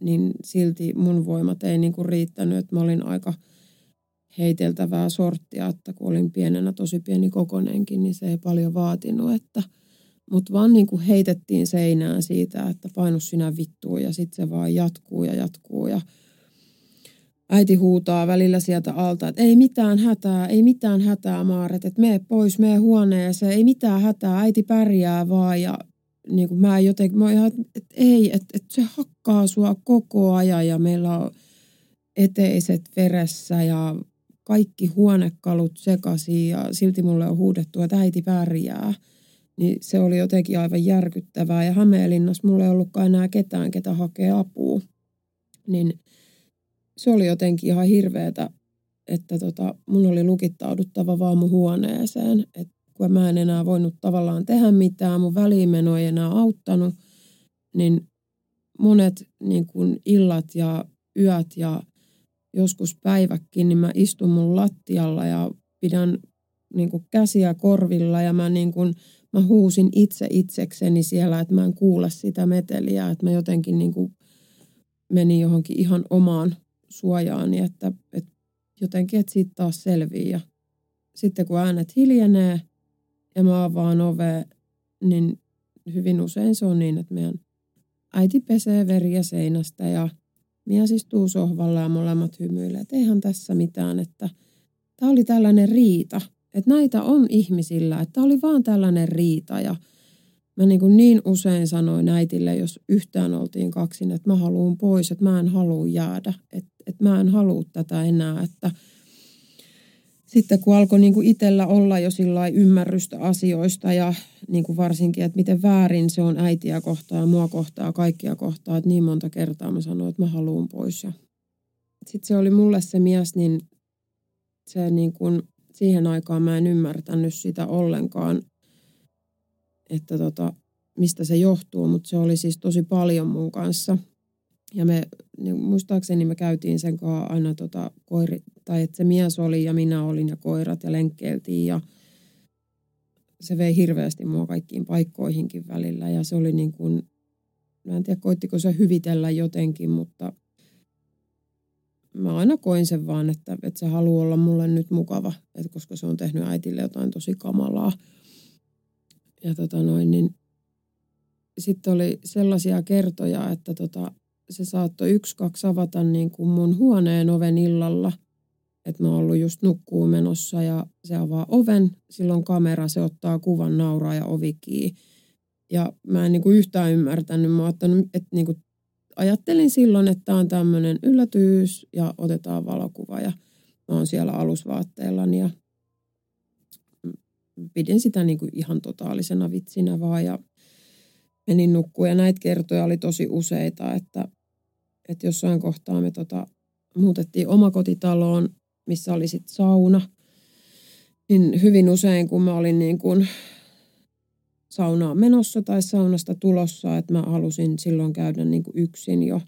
niin silti mun voimat ei niinku riittänyt, että mä olin aika heiteltävää sorttia, että kun olin pienenä tosi pieni kokonenkin, niin se ei paljon vaatinut, että mutta vaan niin kuin heitettiin seinään siitä, että painus sinä vittuun ja sitten se vaan jatkuu ja jatkuu ja äiti huutaa välillä sieltä alta, että ei mitään hätää, ei mitään hätää Maaret, että mene pois, mene huoneeseen, ei mitään hätää, äiti pärjää vaan ja niin kuin mä jotenkin, mä ihan, että, ei, että, että se hakkaa sua koko ajan ja meillä on eteiset veressä ja kaikki huonekalut sekaisin ja silti mulle on huudettu, että äiti pärjää. Niin se oli jotenkin aivan järkyttävää ja Hämeenlinnassa mulla ei ollutkaan enää ketään, ketä hakee apua. Niin se oli jotenkin ihan hirveetä, että tota, mun oli lukittauduttava vaan mun huoneeseen. Et kun mä en enää voinut tavallaan tehdä mitään, mun väliinmeno ei enää auttanut, niin monet niin kun illat ja yöt ja joskus päiväkin, niin mä istun mun lattialla ja pidän niin kuin käsiä korvilla ja mä, niin kuin, mä huusin itse itsekseni siellä, että mä en kuule sitä meteliä, että mä jotenkin niin kuin menin johonkin ihan omaan suojaani, että, että jotenkin, että siitä taas selvii. Ja sitten kun äänet hiljenee ja mä avaan ove, niin hyvin usein se on niin, että meidän äiti pesee veriä seinästä ja mies istuu sohvalla ja molemmat hymyilee, että eihän tässä mitään, että tämä oli tällainen riita, että näitä on ihmisillä, että tämä oli vaan tällainen riita. Ja mä niin, kuin niin usein sanoin äitille, jos yhtään oltiin kaksin, että mä haluan pois, että mä en halua jäädä, että, että mä en halua tätä enää, että sitten kun alkoi niin kuin itsellä olla jo ymmärrystä asioista ja niin kuin varsinkin, että miten väärin se on äitiä kohtaa ja mua kohtaa kaikkia kohtaa, että niin monta kertaa mä sanoin, että mä haluan pois. Ja sitten se oli mulle se mies, niin se niin kuin, siihen aikaan mä en ymmärtänyt sitä ollenkaan, että tota, mistä se johtuu, mutta se oli siis tosi paljon mun kanssa. Ja me, niin muistaakseni me käytiin sen kanssa aina tota koiri, tai että se mies oli ja minä olin ja koirat ja lenkkeiltiin ja se vei hirveästi mua kaikkiin paikkoihinkin välillä ja se oli niin kuin, mä en tiedä koittiko se hyvitellä jotenkin, mutta mä aina koin sen vaan, että, että se haluaa olla mulle nyt mukava, että koska se on tehnyt äitille jotain tosi kamalaa. Ja tota noin, niin sitten oli sellaisia kertoja, että tota, se saattoi yksi, kaksi avata niin kuin mun huoneen oven illalla. Että mä oon ollut just nukkuu menossa ja se avaa oven, silloin kamera, se ottaa kuvan, nauraa ja ovi kiinni. Ja mä en niin kuin yhtään ymmärtänyt. Mä että niin kuin ajattelin silloin, että tämä on tämmöinen yllätys ja otetaan valokuva. Ja mä oon siellä alusvaatteellani ja pidin sitä niin kuin ihan totaalisena vitsinä vaan ja menin nukkuun. Ja näitä kertoja oli tosi useita, että että jossain kohtaa me tota, muutettiin omakotitaloon, missä oli sitten sauna. Niin hyvin usein, kun mä olin niin kuin saunaa menossa tai saunasta tulossa, että mä halusin silloin käydä niin kuin yksin jo,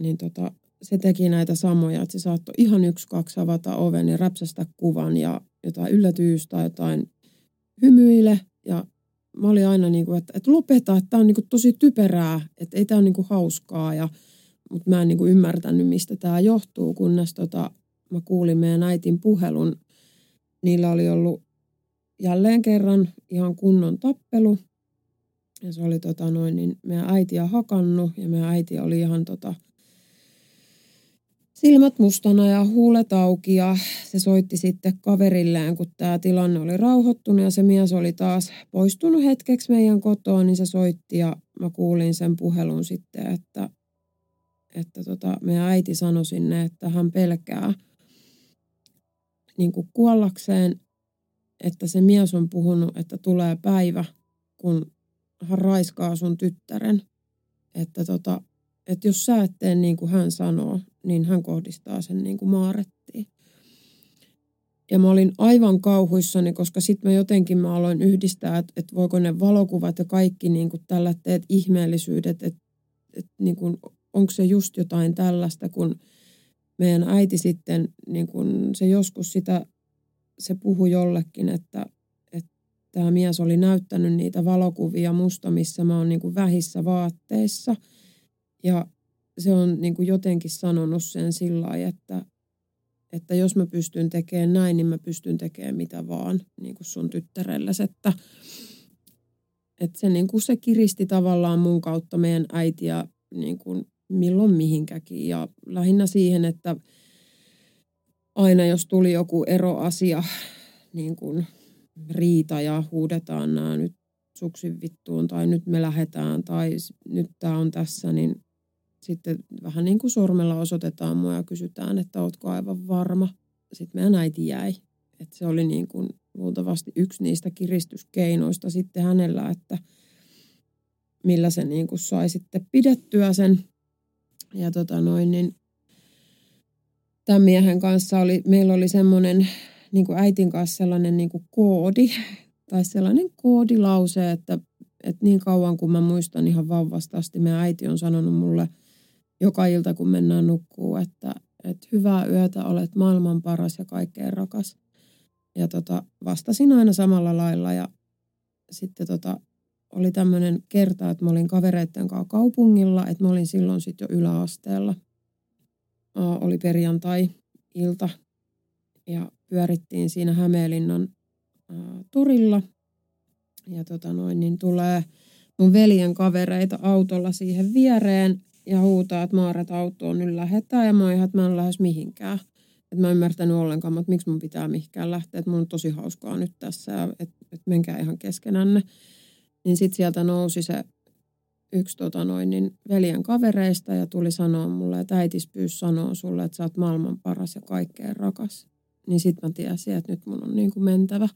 niin tota, se teki näitä samoja, että se saattoi ihan yksi, kaksi avata oven ja räpsästä kuvan ja jotain yllätystä tai jotain hymyile ja mä olin aina niin kuin, että, että lopeta, että tämä on niin kuin tosi typerää, että ei tämä ole niin kuin hauskaa. Ja, mutta mä en niin kuin ymmärtänyt, mistä tämä johtuu, kunnes tota, mä kuulin meidän äitin puhelun. Niillä oli ollut jälleen kerran ihan kunnon tappelu. Ja se oli tota noin, niin meidän äitiä hakannut ja meidän äiti oli ihan tota, silmät mustana ja huulet auki ja se soitti sitten kaverilleen, kun tämä tilanne oli rauhoittunut ja se mies oli taas poistunut hetkeksi meidän kotoon, niin se soitti ja mä kuulin sen puhelun sitten, että, että tota, meidän äiti sanoi sinne, että hän pelkää niin kuin kuollakseen, että se mies on puhunut, että tulee päivä, kun hän raiskaa sun tyttären. Että, tota, että jos sä et tee niin kuin hän sanoo, niin hän kohdistaa sen niin kuin maarettiin. Ja mä olin aivan kauhuissani, koska sitten mä jotenkin mä aloin yhdistää, että, että voiko ne valokuvat ja kaikki niin kuin teet ihmeellisyydet, että, että niin kuin, onko se just jotain tällaista, kun meidän äiti sitten, niin kuin se joskus sitä, se puhui jollekin, että, että tämä mies oli näyttänyt niitä valokuvia musta, missä mä oon niin kuin vähissä vaatteissa. Ja se on niin kuin jotenkin sanonut sen sillä lailla, että, että jos mä pystyn tekemään näin, niin mä pystyn tekemään mitä vaan niin kuin sun tyttärellesi. Että, että se, niin kuin se kiristi tavallaan mun kautta meidän äitiä niin kuin milloin mihinkäkin. Ja lähinnä siihen, että aina jos tuli joku eroasia, niin kuin riita ja huudetaan nämä nyt suksin vittuun tai nyt me lähdetään tai nyt tämä on tässä, niin sitten vähän niin kuin sormella osoitetaan mua ja kysytään, että ootko aivan varma. Sitten meidän äiti jäi. Että se oli niin kuin luultavasti yksi niistä kiristyskeinoista sitten hänellä, että millä se niin kuin sai sitten pidettyä sen. Ja tota noin, niin tämän miehen kanssa oli, meillä oli semmoinen niin kuin äitin kanssa sellainen niin kuin koodi tai sellainen koodilause, että, että niin kauan kuin mä muistan ihan vauvasta asti, meidän äiti on sanonut mulle joka ilta, kun mennään nukkuu, että, että hyvää yötä, olet maailman paras ja kaikkein rakas. Ja tota, vastasin aina samalla lailla ja sitten tota, oli tämmöinen kerta, että mä olin kavereitten kanssa kaupungilla, että mä olin silloin sitten jo yläasteella. Aa, oli perjantai-ilta ja pyörittiin siinä Hämeenlinnan ää, turilla. Ja tota noin, niin tulee mun veljen kavereita autolla siihen viereen ja huutaa, että Maaret autoon nyt lähetään ja mä oon ihan, että mä en lähes mihinkään. Että mä en ymmärtänyt ollenkaan, että miksi mun pitää mihinkään lähteä, että mun on tosi hauskaa nyt tässä että et menkää ihan keskenänne. Niin sitten sieltä nousi se yksi tota noin, niin veljen kavereista ja tuli sanoa mulle, että äitis pyys sanoo sulle, että sä oot maailman paras ja kaikkein rakas. Niin sitten mä tiesin, että nyt mun on niin kuin mentävä.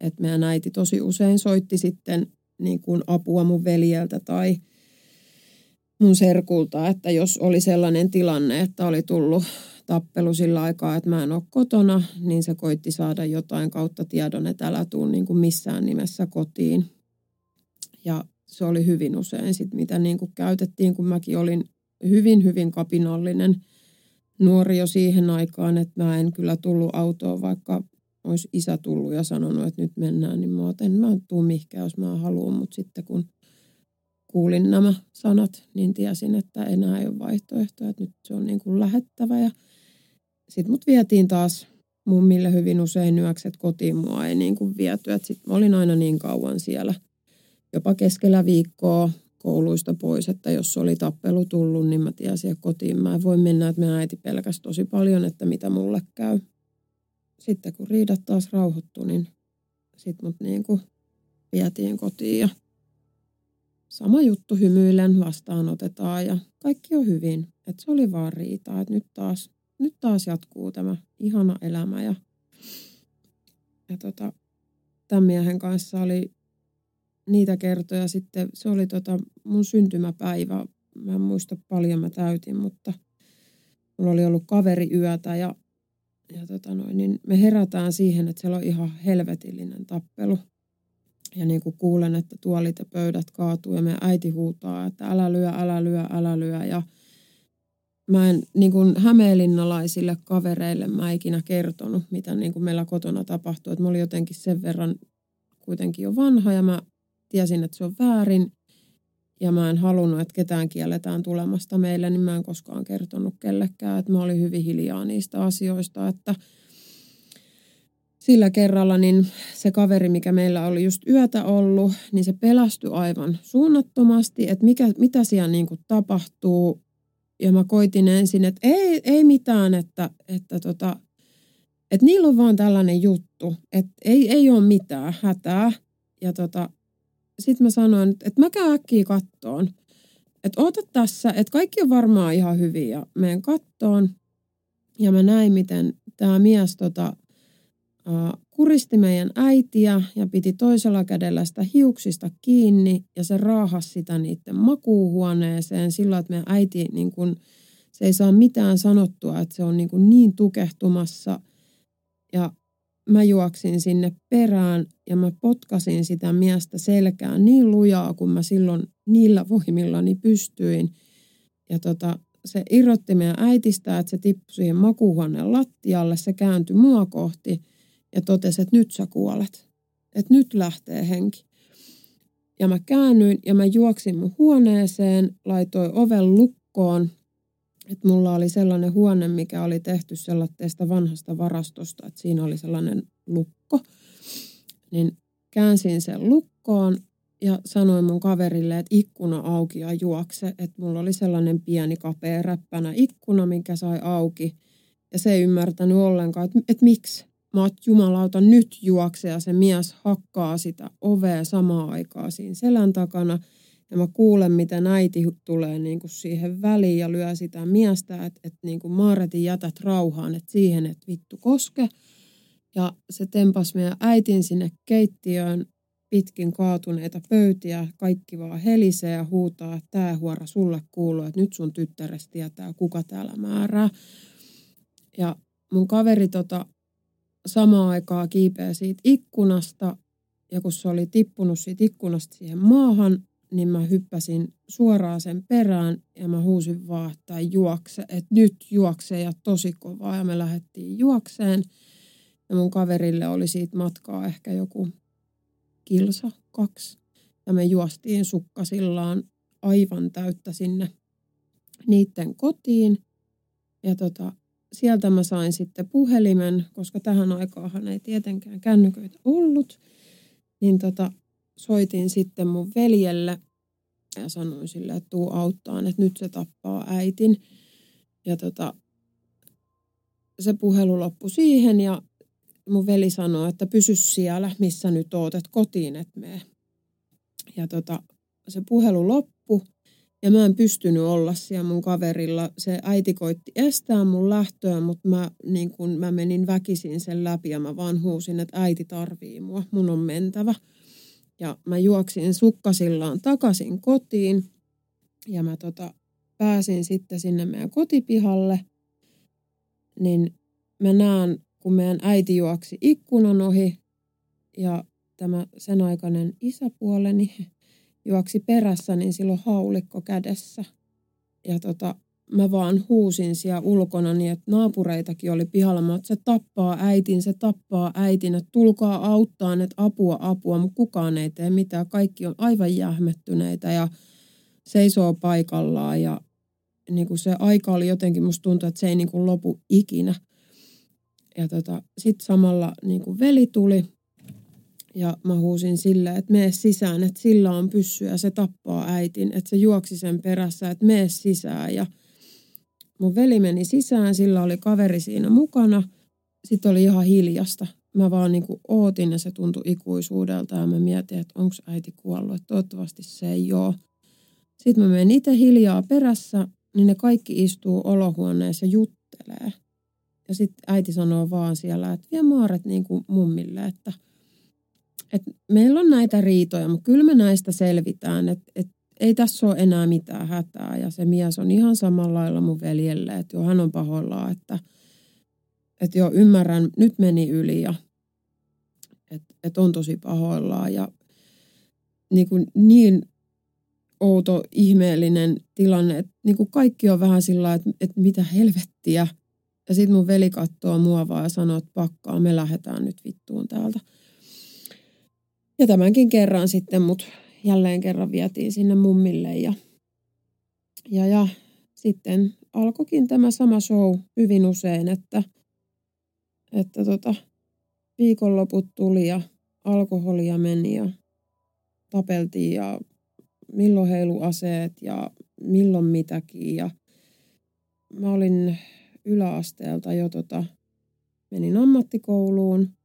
Että meidän äiti tosi usein soitti sitten niin kuin apua mun veljeltä tai mun serkulta, että jos oli sellainen tilanne, että oli tullut tappelu sillä aikaa, että mä en ole kotona, niin se koitti saada jotain kautta tiedon, että älä tuu niin kuin missään nimessä kotiin. Ja se oli hyvin usein sit, mitä niin kuin käytettiin, kun mäkin olin hyvin, hyvin kapinallinen nuori jo siihen aikaan, että mä en kyllä tullut autoon, vaikka olisi isä tullut ja sanonut, että nyt mennään, niin mä otan, mä tuu mihinkään, jos mä haluan, mutta sitten kun kuulin nämä sanat, niin tiesin, että enää ei ole vaihtoehtoja, että nyt se on niin kuin lähettävä ja sitten mut vietiin taas mummille hyvin usein yökset kotiin, mua ei niin kuin viety, sitten olin aina niin kauan siellä – jopa keskellä viikkoa kouluista pois, että jos oli tappelu tullut, niin mä tiesin, että kotiin mä en voi mennä, että meidän äiti pelkäsi tosi paljon, että mitä mulle käy. Sitten kun riidat taas rauhoittui, niin sitten mut niin kuin vietiin kotiin ja sama juttu hymyilen vastaanotetaan ja kaikki on hyvin. Että se oli vaan riitaa, että nyt taas, nyt taas jatkuu tämä ihana elämä ja, ja tota, tämän miehen kanssa oli niitä kertoja sitten, se oli tota mun syntymäpäivä. Mä en muista paljon mä täytin, mutta mulla oli ollut kaveri yötä ja, ja tota noin, niin me herätään siihen, että siellä on ihan helvetillinen tappelu. Ja niin kuin kuulen, että tuolit ja pöydät kaatuu ja meidän äiti huutaa, että älä lyö, älä lyö, älä lyö. Ja mä en niin kuin hämeenlinnalaisille kavereille mä ikinä kertonut, mitä niin kuin meillä kotona tapahtui. Että mä olin jotenkin sen verran kuitenkin jo vanha ja mä tiesin, että se on väärin ja mä en halunnut, että ketään kielletään tulemasta meille, niin mä en koskaan kertonut kellekään, että mä olin hyvin hiljaa niistä asioista, että sillä kerralla niin se kaveri, mikä meillä oli just yötä ollut, niin se pelästyi aivan suunnattomasti, että mikä, mitä siellä niin kuin tapahtuu. Ja mä koitin ensin, että ei, ei mitään, että, että, tota, että niillä on vaan tällainen juttu, että ei, ei ole mitään hätää. Ja tota, sitten mä sanoin, että mä käyn äkkiä kattoon. Että oota tässä, että kaikki on varmaan ihan hyvin ja menen kattoon. Ja mä näin, miten tämä mies tota, kuristi meidän äitiä ja piti toisella kädellä sitä hiuksista kiinni ja se raahasi sitä niiden makuuhuoneeseen sillä, että meidän äiti niin kun, se ei saa mitään sanottua, että se on niin, niin tukehtumassa. Ja mä juoksin sinne perään ja mä potkasin sitä miestä selkään niin lujaa, kun mä silloin niillä voimillani pystyin. Ja tota, se irrotti meidän äitistä, että se tippui siihen makuuhuoneen lattialle, se kääntyi mua kohti ja totesi, että nyt sä kuolet. Että nyt lähtee henki. Ja mä käännyin ja mä juoksin mun huoneeseen, laitoin oven lukkoon että mulla oli sellainen huone, mikä oli tehty sellaisesta vanhasta varastosta, että siinä oli sellainen lukko. Niin käänsin sen lukkoon ja sanoin mun kaverille, että ikkuna auki ja juokse. Että mulla oli sellainen pieni kapea räppänä ikkuna, minkä sai auki. Ja se ei ymmärtänyt ollenkaan, että, että miksi. Mä oot jumalauta nyt juokse ja se mies hakkaa sitä ovea samaan aikaan siinä selän takana – ja mä kuulen, miten äiti tulee niin kuin siihen väliin ja lyö sitä miestä, että, että niin kuin Maaretin jätät rauhaan, että siihen, että vittu koske. Ja se tempas meidän äitin sinne keittiöön pitkin kaatuneita pöytiä, kaikki vaan helisee ja huutaa, että tämä huora sulle kuuluu, että nyt sun tyttärestä tietää, kuka täällä määrää. Ja mun kaveri tota, samaan aikaa kiipeä siitä ikkunasta ja kun se oli tippunut siitä ikkunasta siihen maahan, niin mä hyppäsin suoraan sen perään ja mä huusin vaan, että juokse, että nyt juokse ja tosi kovaa ja me lähdettiin juokseen. Ja mun kaverille oli siitä matkaa ehkä joku kilsa, kaksi. Ja me juostiin sukkasillaan aivan täyttä sinne niiden kotiin. Ja tota, sieltä mä sain sitten puhelimen, koska tähän aikaan ei tietenkään kännyköitä ollut. Niin tota, soitin sitten mun veljelle ja sanoin sille, että tuu auttaa, että nyt se tappaa äitin. Ja tota, se puhelu loppui siihen ja mun veli sanoi, että pysy siellä, missä nyt oot, että kotiin et mene. Ja tota, se puhelu loppui ja mä en pystynyt olla siellä mun kaverilla. Se äiti koitti estää mun lähtöä, mutta mä, niin kun, mä menin väkisin sen läpi ja mä vaan huusin, että äiti tarvii mua, mun on mentävä. Ja mä juoksin sukkasillaan takaisin kotiin ja mä tota, pääsin sitten sinne meidän kotipihalle. Niin mä näen, kun meidän äiti juoksi ikkunan ohi ja tämä sen aikainen isäpuoleni juoksi perässä, niin silloin haulikko kädessä. Ja tota, mä vaan huusin siellä ulkona niin, että naapureitakin oli pihalla. Mä että se tappaa äitin, se tappaa äitin, että tulkaa auttaa, että apua, apua, mutta kukaan ei tee mitään. Kaikki on aivan jähmettyneitä ja seisoo paikallaan ja niin kuin se aika oli jotenkin, musta tuntuu, että se ei niin kuin lopu ikinä. Ja tota, sitten samalla niin kuin veli tuli ja mä huusin sille, että mene sisään, että sillä on pyssy ja se tappaa äitin. Että se juoksi sen perässä, että mene sisään ja Mun veli meni sisään, sillä oli kaveri siinä mukana. Sitten oli ihan hiljasta. Mä vaan niin kuin ootin ja se tuntui ikuisuudelta ja mä mietin, että onko äiti kuollut. Että toivottavasti se ei ole. Sitten mä menen itse hiljaa perässä, niin ne kaikki istuu olohuoneessa juttelee. Ja sitten äiti sanoo vaan siellä, että vie maaret niin kuin mummille, että, että meillä on näitä riitoja, mutta kyllä me näistä selvitään, että, että ei tässä ole enää mitään hätää. Ja se mies on ihan samalla lailla mun veljelle, että jo hän on pahoillaan, että, että jo ymmärrän, nyt meni yli ja että, että on tosi pahoillaan. Ja niin, kuin niin outo, ihmeellinen tilanne, että niin kuin kaikki on vähän sillä että, että mitä helvettiä. Ja sitten mun veli katsoo mua vaan ja sanoo, että pakkaa, me lähdetään nyt vittuun täältä. Ja tämänkin kerran sitten mut jälleen kerran vietiin sinne mummille ja, ja, ja sitten alkoikin tämä sama show hyvin usein, että, että tota, viikonloput tuli ja alkoholia meni ja tapeltiin ja milloin heiluaseet ja milloin mitäkin. Ja mä olin yläasteelta jo tota, menin ammattikouluun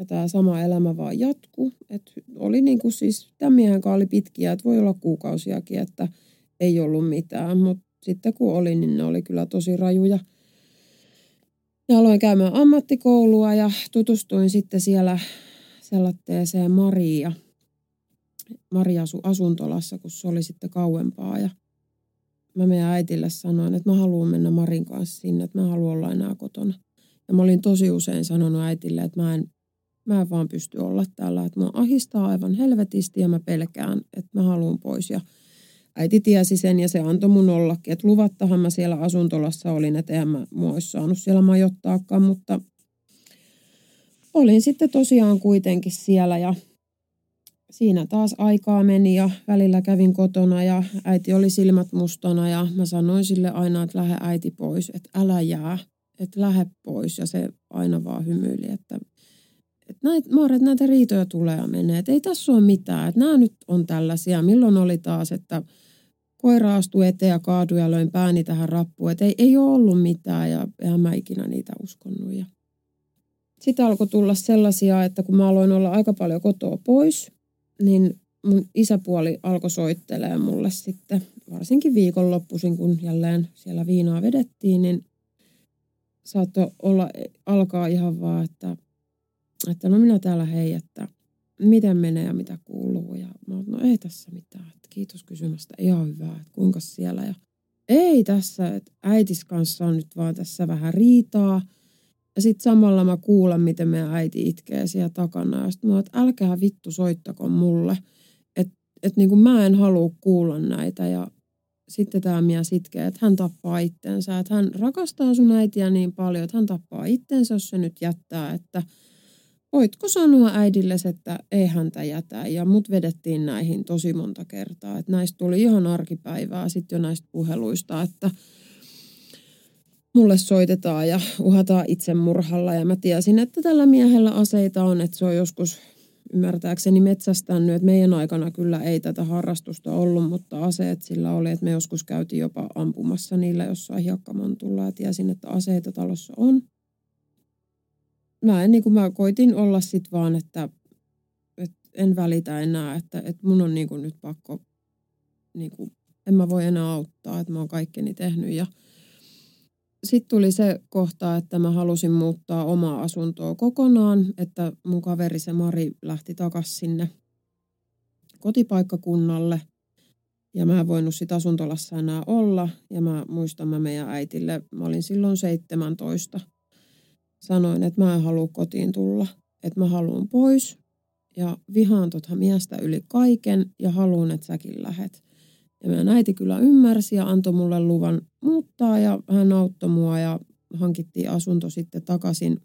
ja tämä sama elämä vaan jatkuu. Et oli niin kuin siis, tämän miehen oli pitkiä, että voi olla kuukausiakin, että ei ollut mitään. Mutta sitten kun oli, niin ne oli kyllä tosi rajuja. Ja aloin käymään ammattikoulua ja tutustuin sitten siellä sellaiseen Maria. Maria asui asuntolassa, kun se oli sitten kauempaa. Ja mä meidän äitille sanoin, että mä haluan mennä Marin kanssa sinne, että mä haluan olla enää kotona. Ja mä olin tosi usein sanonut äitille, että mä en Mä en vaan pysty olla täällä, että mä ahistaa aivan helvetisti ja mä pelkään, että mä haluan pois. Ja äiti tiesi sen ja se antoi mun ollakin, että luvattahan mä siellä asuntolassa olin, että en mä mua olisi saanut siellä majoittaakaan, mutta olin sitten tosiaan kuitenkin siellä ja siinä taas aikaa meni ja välillä kävin kotona ja äiti oli silmät mustana ja mä sanoin sille aina, että lähde äiti pois, että älä jää, että lähde pois ja se aina vaan hymyili, että että näitä, Maaret, näitä riitoja tulee ja menee. Että ei tässä ole mitään. Että nämä nyt on tällaisia. Milloin oli taas, että koira astui eteen ja kaadui ja löin pääni tähän rappuun. Että ei, ei ole ollut mitään ja eihän mä ikinä niitä uskonut. Ja sitten alkoi tulla sellaisia, että kun mä aloin olla aika paljon kotoa pois, niin mun isäpuoli alkoi soittelee mulle sitten, varsinkin viikonloppuisin, kun jälleen siellä viinaa vedettiin, niin saattoi olla, alkaa ihan vaan, että että no minä täällä hei, että miten menee ja mitä kuuluu. Ja mä oon, no ei tässä mitään, että kiitos kysymästä, ihan hyvää, että kuinka siellä. Ja ei tässä, että äitis kanssa on nyt vaan tässä vähän riitaa. Ja sitten samalla mä kuulen, miten meidän äiti itkee siellä takana. Ja sitten mä että älkää vittu soittako mulle. Että et niin mä en halua kuulla näitä. Ja sitten tämä mies itkee, että hän tappaa itsensä. Että hän rakastaa sun äitiä niin paljon, että hän tappaa itsensä, jos se nyt jättää. Että voitko sanoa äidille, että ei häntä jätä. Ja mut vedettiin näihin tosi monta kertaa. Että näistä tuli ihan arkipäivää sitten jo näistä puheluista, että mulle soitetaan ja uhataan itsemurhalla. Ja mä tiesin, että tällä miehellä aseita on, että se on joskus ymmärtääkseni metsästänyt, että meidän aikana kyllä ei tätä harrastusta ollut, mutta aseet sillä oli, että me joskus käytiin jopa ampumassa niillä jossain hiekkamontulla ja tiesin, että aseita talossa on. Mä, en, niin kuin mä koitin olla sit vaan, että, että en välitä enää, että, että mun on niin kuin nyt pakko, niin kuin, en mä voi enää auttaa, että mä oon kaikkeni tehnyt ja sitten tuli se kohta, että mä halusin muuttaa omaa asuntoa kokonaan, että mun kaveri se Mari lähti takaisin sinne kotipaikkakunnalle. Ja mä en voinut sit asuntolassa enää olla. Ja mä muistan mä meidän äitille, mä olin silloin 17. Sanoin, että mä en halua kotiin tulla, että mä haluan pois. Ja vihaan tota miestä yli kaiken ja haluan, että säkin lähet. Ja meidän äiti kyllä ymmärsi ja antoi mulle luvan muuttaa ja hän auttoi mua ja hankittiin asunto sitten takaisin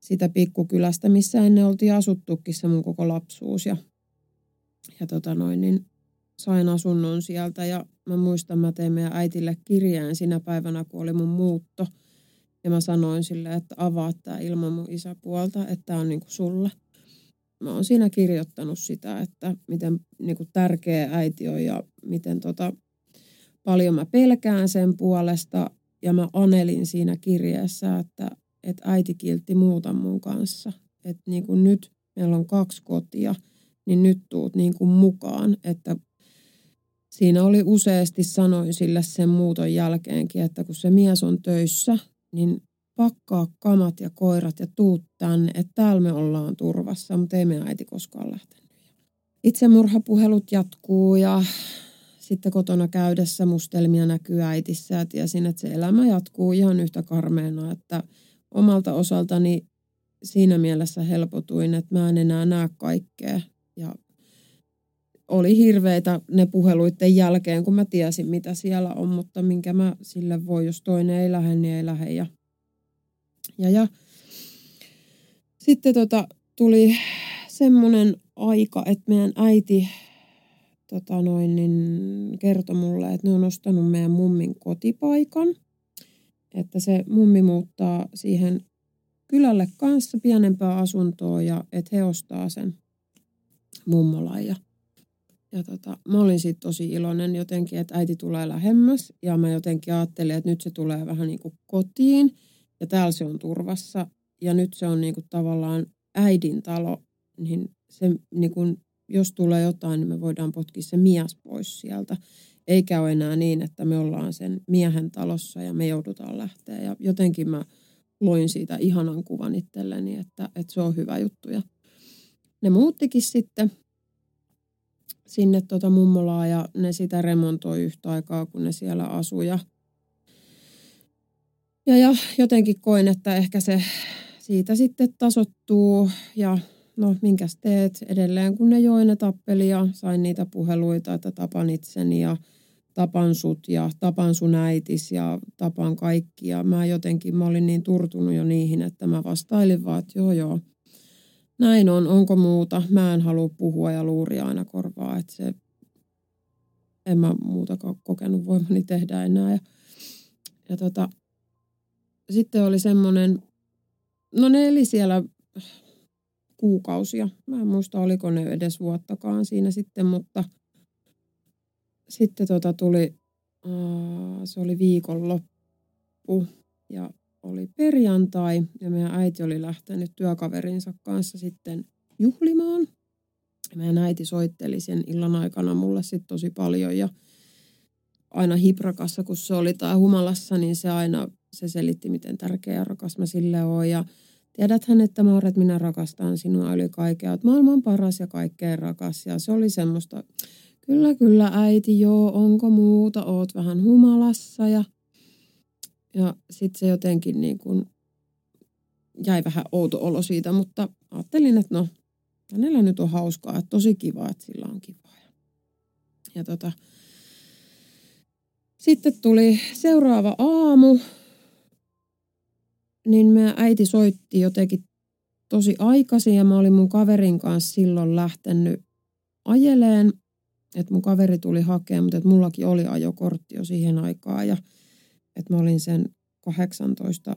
sitä pikkukylästä, missä ennen oltiin asuttukin se mun koko lapsuus. Ja, ja tota noin, niin sain asunnon sieltä ja mä muistan, mä tein meidän äitille kirjeen sinä päivänä, kun oli mun muutto. Ja mä sanoin sille, että avaa tämä ilman mun isäpuolta, että tämä on niinku sulle – mä oon siinä kirjoittanut sitä, että miten niin kuin tärkeä äiti on ja miten tota, paljon mä pelkään sen puolesta. Ja mä anelin siinä kirjeessä, että, että äiti kiltti muuta mun kanssa. Että niin kuin nyt meillä on kaksi kotia, niin nyt tuut niin kuin mukaan. Että siinä oli useasti sanoin sille sen muuton jälkeenkin, että kun se mies on töissä, niin pakkaa kamat ja koirat ja tuut tänne, että täällä me ollaan turvassa, mutta ei meidän äiti koskaan lähtenyt. Itsemurhapuhelut jatkuu ja sitten kotona käydessä mustelmia näkyy äitissä ja tiesin, että se elämä jatkuu ihan yhtä karmeena, että omalta osaltani siinä mielessä helpotuin, että mä en enää näe kaikkea ja oli hirveitä ne puheluiden jälkeen, kun mä tiesin, mitä siellä on, mutta minkä mä sille voi, jos toinen ei lähde, niin ei lähde. Ja ja, ja sitten tota, tuli semmoinen aika, että meidän äiti tota noin, niin kertoi mulle, että ne on ostanut meidän mummin kotipaikan. Että se mummi muuttaa siihen kylälle kanssa pienempää asuntoa ja että he ostaa sen mummolan. Ja, ja tota, mä olin siitä tosi iloinen jotenkin, että äiti tulee lähemmäs ja mä jotenkin ajattelin, että nyt se tulee vähän niin kuin kotiin – ja täällä se on turvassa ja nyt se on niinku tavallaan äidin talo, niin se niinku, jos tulee jotain, niin me voidaan potkia se mies pois sieltä. Eikä ole enää niin, että me ollaan sen miehen talossa ja me joudutaan lähteä. Ja jotenkin mä loin siitä ihanan kuvan itselleni, että, että se on hyvä juttu. Ja ne muuttikin sitten sinne tota mummolaa ja ne sitä remontoi yhtä aikaa, kun ne siellä asui. Ja ja, ja jotenkin koin, että ehkä se siitä sitten tasottuu ja no minkäs teet edelleen, kun ne joi ne tappeli ja sain niitä puheluita, että tapan itseni ja tapan sut ja tapan sun äitis ja tapan kaikki. Ja mä jotenkin, mä olin niin turtunut jo niihin, että mä vastailin vaan, että joo joo, näin on, onko muuta. Mä en halua puhua ja luuria aina korvaa, että se, en mä muutakaan kokenut voimani tehdä enää. Ja, ja tota, sitten oli semmoinen, no ne eli siellä kuukausia. Mä en muista, oliko ne edes vuottakaan siinä sitten, mutta sitten tota tuli, se oli viikonloppu ja oli perjantai ja meidän äiti oli lähtenyt työkaverinsa kanssa sitten juhlimaan. Meidän äiti soitteli sen illan aikana mulle sitten tosi paljon ja aina hiprakassa, kun se oli tai humalassa, niin se aina se selitti, miten tärkeä ja rakas mä sille oon. Ja tiedäthän, että Maaret, minä rakastan sinua yli kaikkea. Olet maailman paras ja kaikkein rakas. Ja se oli semmoista, kyllä, kyllä äiti, joo, onko muuta, oot vähän humalassa ja, ja sitten se jotenkin niin kuin jäi vähän outo olo siitä, mutta ajattelin, että no, hänellä nyt on hauskaa, että tosi kiva, että sillä on kivaa. Ja tota, sitten tuli seuraava aamu, niin meidän äiti soitti jotenkin tosi aikaisin ja mä olin mun kaverin kanssa silloin lähtenyt ajeleen, että mun kaveri tuli hakemaan, mutta että mullakin oli ajokortti jo siihen aikaan ja että mä olin sen 18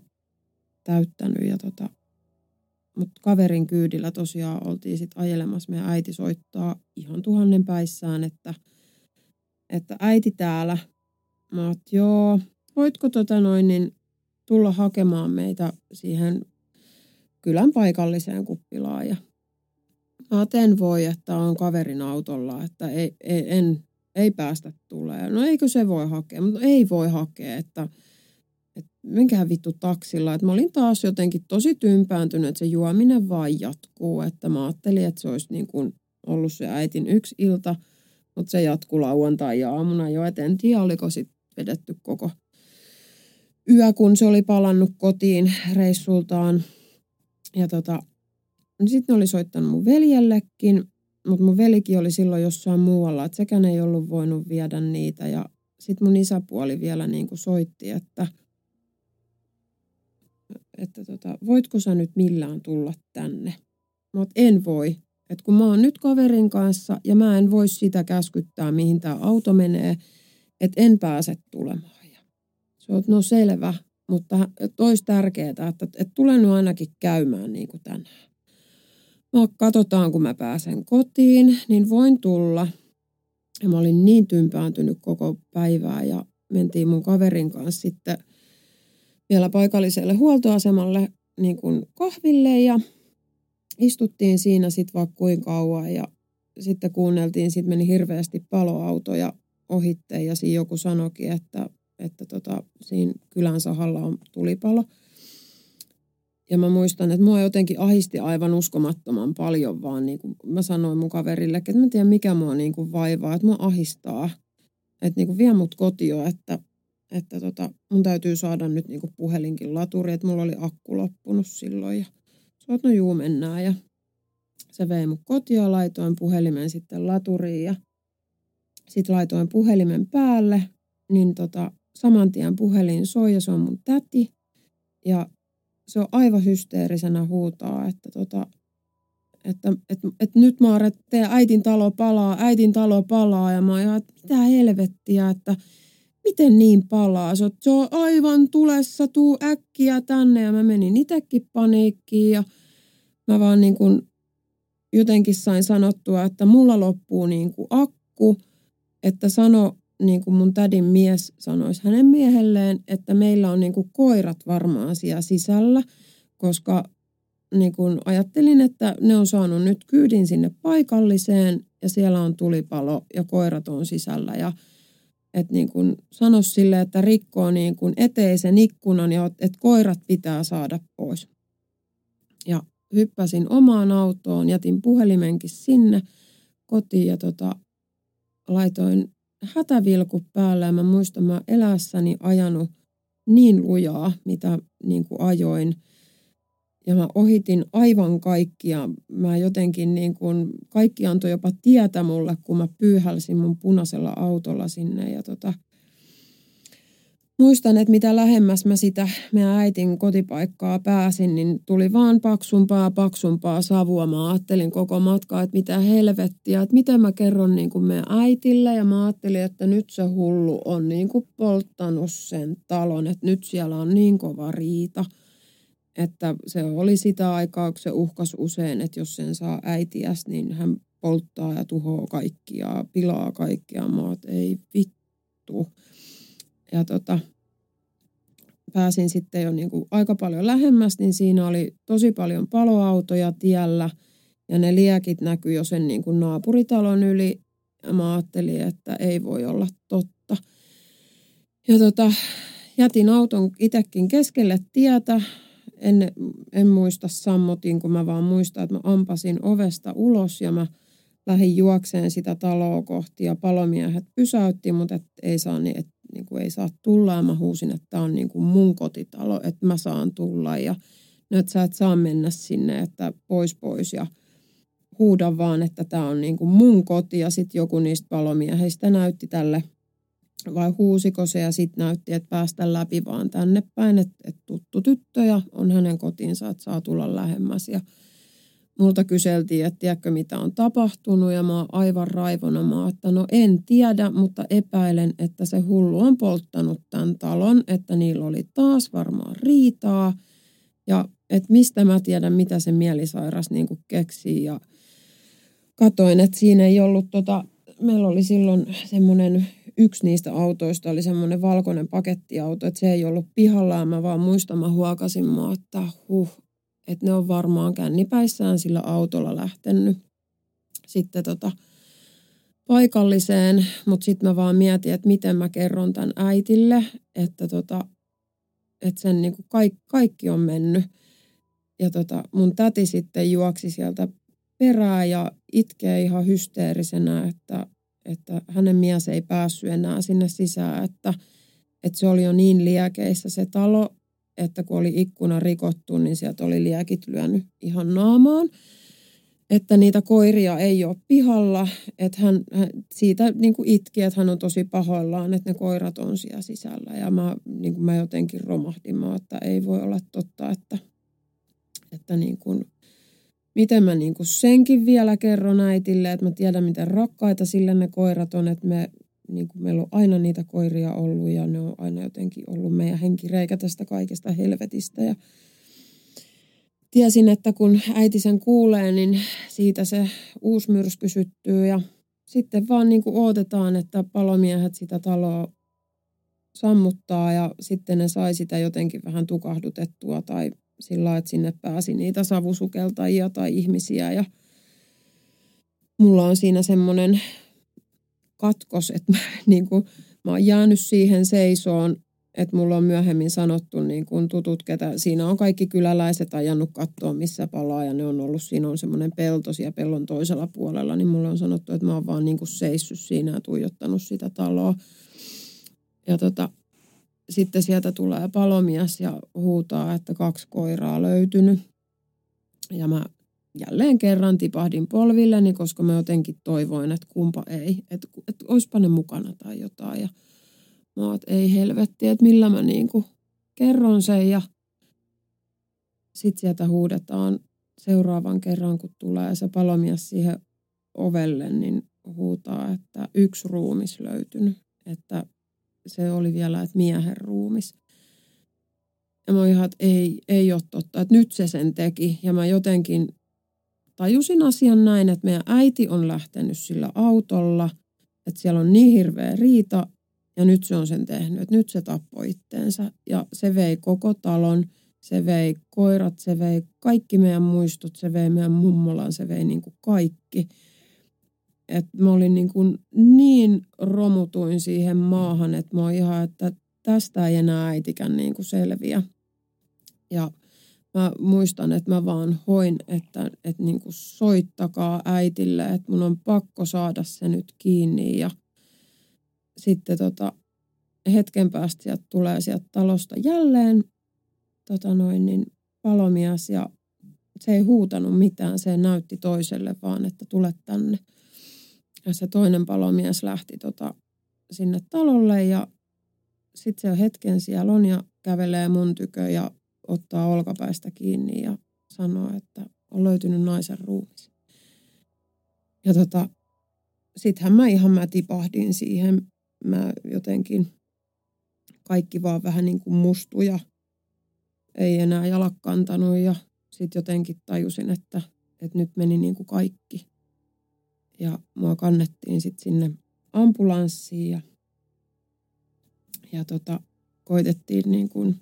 täyttänyt ja tota, mutta kaverin kyydillä tosiaan oltiin sitten ajelemassa. Meidän äiti soittaa ihan tuhannen päissään, että, että äiti täällä. Mä oot, joo, voitko tota noin, niin tulla hakemaan meitä siihen kylän paikalliseen kuppilaan. Ja mä oot, en voi, että on kaverin autolla, että ei, ei, en, ei päästä tulee. No eikö se voi hakea? Mutta ei voi hakea, että että minkähän vittu taksilla. Että mä olin taas jotenkin tosi tympääntynyt, että se juominen vaan jatkuu. Että mä ajattelin, että se olisi niin kuin ollut se äitin yksi ilta, mutta se jatkuu lauantai ja aamuna jo. Et en tiedä, oliko sitten vedetty koko yö, kun se oli palannut kotiin reissultaan. Ja tota, niin sitten ne oli soittanut mun veljellekin, mutta mun velikin oli silloin jossain muualla, että sekään ei ollut voinut viedä niitä. Ja sitten mun isäpuoli vielä niin kuin soitti, että – että tota, voitko sä nyt millään tulla tänne? Mä oot, en voi. Että kun mä oon nyt kaverin kanssa ja mä en voi sitä käskyttää, mihin tämä auto menee, että en pääse tulemaan. Ja se on, no selvä, mutta olisi tärkeää, että, että tulen nyt ainakin käymään niin kuin tänään. No, katsotaan, kun mä pääsen kotiin, niin voin tulla. Ja mä olin niin tympääntynyt koko päivää ja mentiin mun kaverin kanssa sitten – vielä paikalliselle huoltoasemalle niin kuin kahville ja istuttiin siinä sitten vaikka kuinka kauan ja sitten kuunneltiin, sitten meni hirveästi paloautoja ohitte ja siinä joku sanokin, että, että tota, siinä kylän sahalla on tulipalo. Ja mä muistan, että mua jotenkin ahisti aivan uskomattoman paljon vaan niin kuin mä sanoin mun kaverille, että mä en tiedä mikä mua niin kuin vaivaa, että mua ahistaa. Että niin kuin vie mut kotio, että että tota, mun täytyy saada nyt niinku puhelinkin laturi, että mulla oli akku loppunut silloin. Ja sä no juu, mennään. Ja se vei mun kotia, laitoin puhelimen sitten laturiin ja sitten laitoin puhelimen päälle, niin tota, saman tien puhelin soi ja se on mun täti. Ja se on aivan hysteerisenä huutaa, että, tota, että, että, että nyt Maaret, teidän äitin talo palaa, äitin talo palaa. Ja mä oon että mitä helvettiä, että miten niin palaa? Se on aivan tulessa, tuu äkkiä tänne. Ja mä menin itsekin paniikkiin ja mä vaan niin kuin jotenkin sain sanottua, että mulla loppuu niin kuin akku, että sano niin kuin mun tädin mies sanoisi hänen miehelleen, että meillä on niin kuin koirat varmaan siellä sisällä, koska niin kuin ajattelin, että ne on saanut nyt kyydin sinne paikalliseen ja siellä on tulipalo ja koirat on sisällä ja että niin kuin sano sille, että rikkoo niin kuin eteisen ikkunan ja että koirat pitää saada pois. Ja hyppäsin omaan autoon, jätin puhelimenkin sinne kotiin ja tota, laitoin hätävilku päälle ja mä muistan, mä elässäni ajanut niin lujaa, mitä niin kuin ajoin – ja mä ohitin aivan kaikkia. Mä jotenkin niin kuin, kaikki antoi jopa tietä mulle, kun mä pyyhälsin mun punaisella autolla sinne. Ja tota, muistan, että mitä lähemmäs mä sitä meidän äitin kotipaikkaa pääsin, niin tuli vaan paksumpaa paksumpaa savua. Mä ajattelin koko matkaa, että mitä helvettiä, että miten mä kerron niin kuin meidän äitille. Ja mä ajattelin, että nyt se hullu on niin kuin polttanut sen talon, että nyt siellä on niin kova riita – että se oli sitä aikaa, kun se uhkas usein, että jos sen saa äitiäs, niin hän polttaa ja tuhoaa kaikkia, pilaa kaikkia maat, ei vittu. Ja tota, pääsin sitten jo niin kuin aika paljon lähemmäs, niin siinä oli tosi paljon paloautoja tiellä ja ne liekit näkyi jo sen niin kuin naapuritalon yli. Ja mä ajattelin, että ei voi olla totta. Ja tota, jätin auton itsekin keskelle tietä, en, en muista sammotin, kun mä vaan muistan, että mä ampasin ovesta ulos ja mä lähdin juokseen sitä taloa kohti ja palomiehet pysäytti, mutta et ei, saa, niin, et, niin kuin ei saa tulla. Ja mä huusin, että tämä on niin kuin mun kotitalo, että mä saan tulla. Ja nyt sä et saa mennä sinne, että pois pois. Ja huudan vaan, että tämä on niin kuin mun koti. Ja sitten joku niistä palomiehistä näytti tälle vai huusiko se ja sitten näytti, että päästä läpi vaan tänne päin, että, että tuttu tyttö ja on hänen kotiinsa, että saa tulla lähemmäs. Ja multa kyseltiin, että tiedätkö mitä on tapahtunut ja mä oon aivan raivona. Mä oon, että no en tiedä, mutta epäilen, että se hullu on polttanut tämän talon, että niillä oli taas varmaan riitaa. Ja että mistä mä tiedän, mitä se mielisairas niin kuin keksii. Ja katoin, että siinä ei ollut tota, meillä oli silloin semmoinen, yksi niistä autoista oli semmoinen valkoinen pakettiauto, että se ei ollut pihalla. Mä vaan muistan, mä huokasin mä, että huh, että ne on varmaan kännipäissään sillä autolla lähtenyt sitten tota, paikalliseen, mutta sitten mä vaan mietin, että miten mä kerron tämän äitille, että, tota, että sen niin kuin kaikki, kaikki on mennyt. Ja tota, mun täti sitten juoksi sieltä perään ja itkee ihan hysteerisenä, että, että hänen mies ei päässyt enää sinne sisään, että, että se oli jo niin liekeissä se talo, että kun oli ikkuna rikottu, niin sieltä oli liekit lyönyt ihan naamaan. Että niitä koiria ei ole pihalla, että hän, siitä niin kuin itki, että hän on tosi pahoillaan, että ne koirat on siellä sisällä. Ja mä, niin kuin mä jotenkin romahdin, mä, että ei voi olla totta, että, että niin kuin, miten mä niin kuin senkin vielä kerron äitille, että mä tiedän miten rakkaita sille ne koirat on, että me, niin kuin meillä on aina niitä koiria ollut ja ne on aina jotenkin ollut meidän henkireikä tästä kaikesta helvetistä. Ja tiesin, että kun äiti sen kuulee, niin siitä se uusi myrsky syttyy ja sitten vaan niin kuin odotetaan, että palomiehet sitä taloa sammuttaa ja sitten ne sai sitä jotenkin vähän tukahdutettua tai sillä että sinne pääsi niitä savusukeltajia tai ihmisiä. Ja mulla on siinä semmoinen katkos, että mä, niin kuin, mä oon jäänyt siihen seisoon, että mulla on myöhemmin sanottu niin kuin tutut, ketä siinä on kaikki kyläläiset ajanut kattoa, missä palaa ja ne on ollut, siinä on semmoinen pelto siellä pellon toisella puolella, niin mulla on sanottu, että mä oon vaan niin kuin seissyt siinä ja tuijottanut sitä taloa. Ja tota, sitten sieltä tulee palomies ja huutaa, että kaksi koiraa löytynyt. Ja mä jälleen kerran tipahdin polvilleni, koska mä jotenkin toivoin, että kumpa ei, että, että olisipa ne mukana tai jotain. Ja mä että ei helvetti, että millä mä niinku kerron sen ja sitten sieltä huudetaan seuraavan kerran, kun tulee se palomies siihen ovelle, niin huutaa, että yksi ruumis löytynyt, että se oli vielä, että miehen ruumis. Ja mä ihan, että ei, ei ole totta, että nyt se sen teki. Ja mä jotenkin tajusin asian näin, että meidän äiti on lähtenyt sillä autolla, että siellä on niin hirveä riita ja nyt se on sen tehnyt, että nyt se tappoi itteensä. Ja se vei koko talon, se vei koirat, se vei kaikki meidän muistot, se vei meidän mummolan, se vei niin kuin kaikki että mä olin niin, kuin niin romutuin siihen maahan, että mä ihan, että tästä ei enää äitikään niin kuin selviä. Ja mä muistan, että mä vaan hoin, että, että niin kuin soittakaa äitille, että mun on pakko saada se nyt kiinni. Ja sitten tota, hetken päästä sieltä tulee sieltä talosta jälleen tota noin, niin palomies ja se ei huutanut mitään, se näytti toiselle vaan, että tule tänne. Ja se toinen palomies lähti tota, sinne talolle ja sitten se hetken siellä on ja kävelee mun tykö ja ottaa olkapäistä kiinni ja sanoo, että on löytynyt naisen ruumis. Ja tota, sittenhän mä ihan mä tipahdin siihen. Mä jotenkin kaikki vaan vähän niin kuin mustuja. Ei enää jalat kantanut ja sitten jotenkin tajusin, että, että nyt meni niin kuin kaikki ja mua kannettiin sitten sinne ambulanssiin ja, ja tota, koitettiin niin kuin,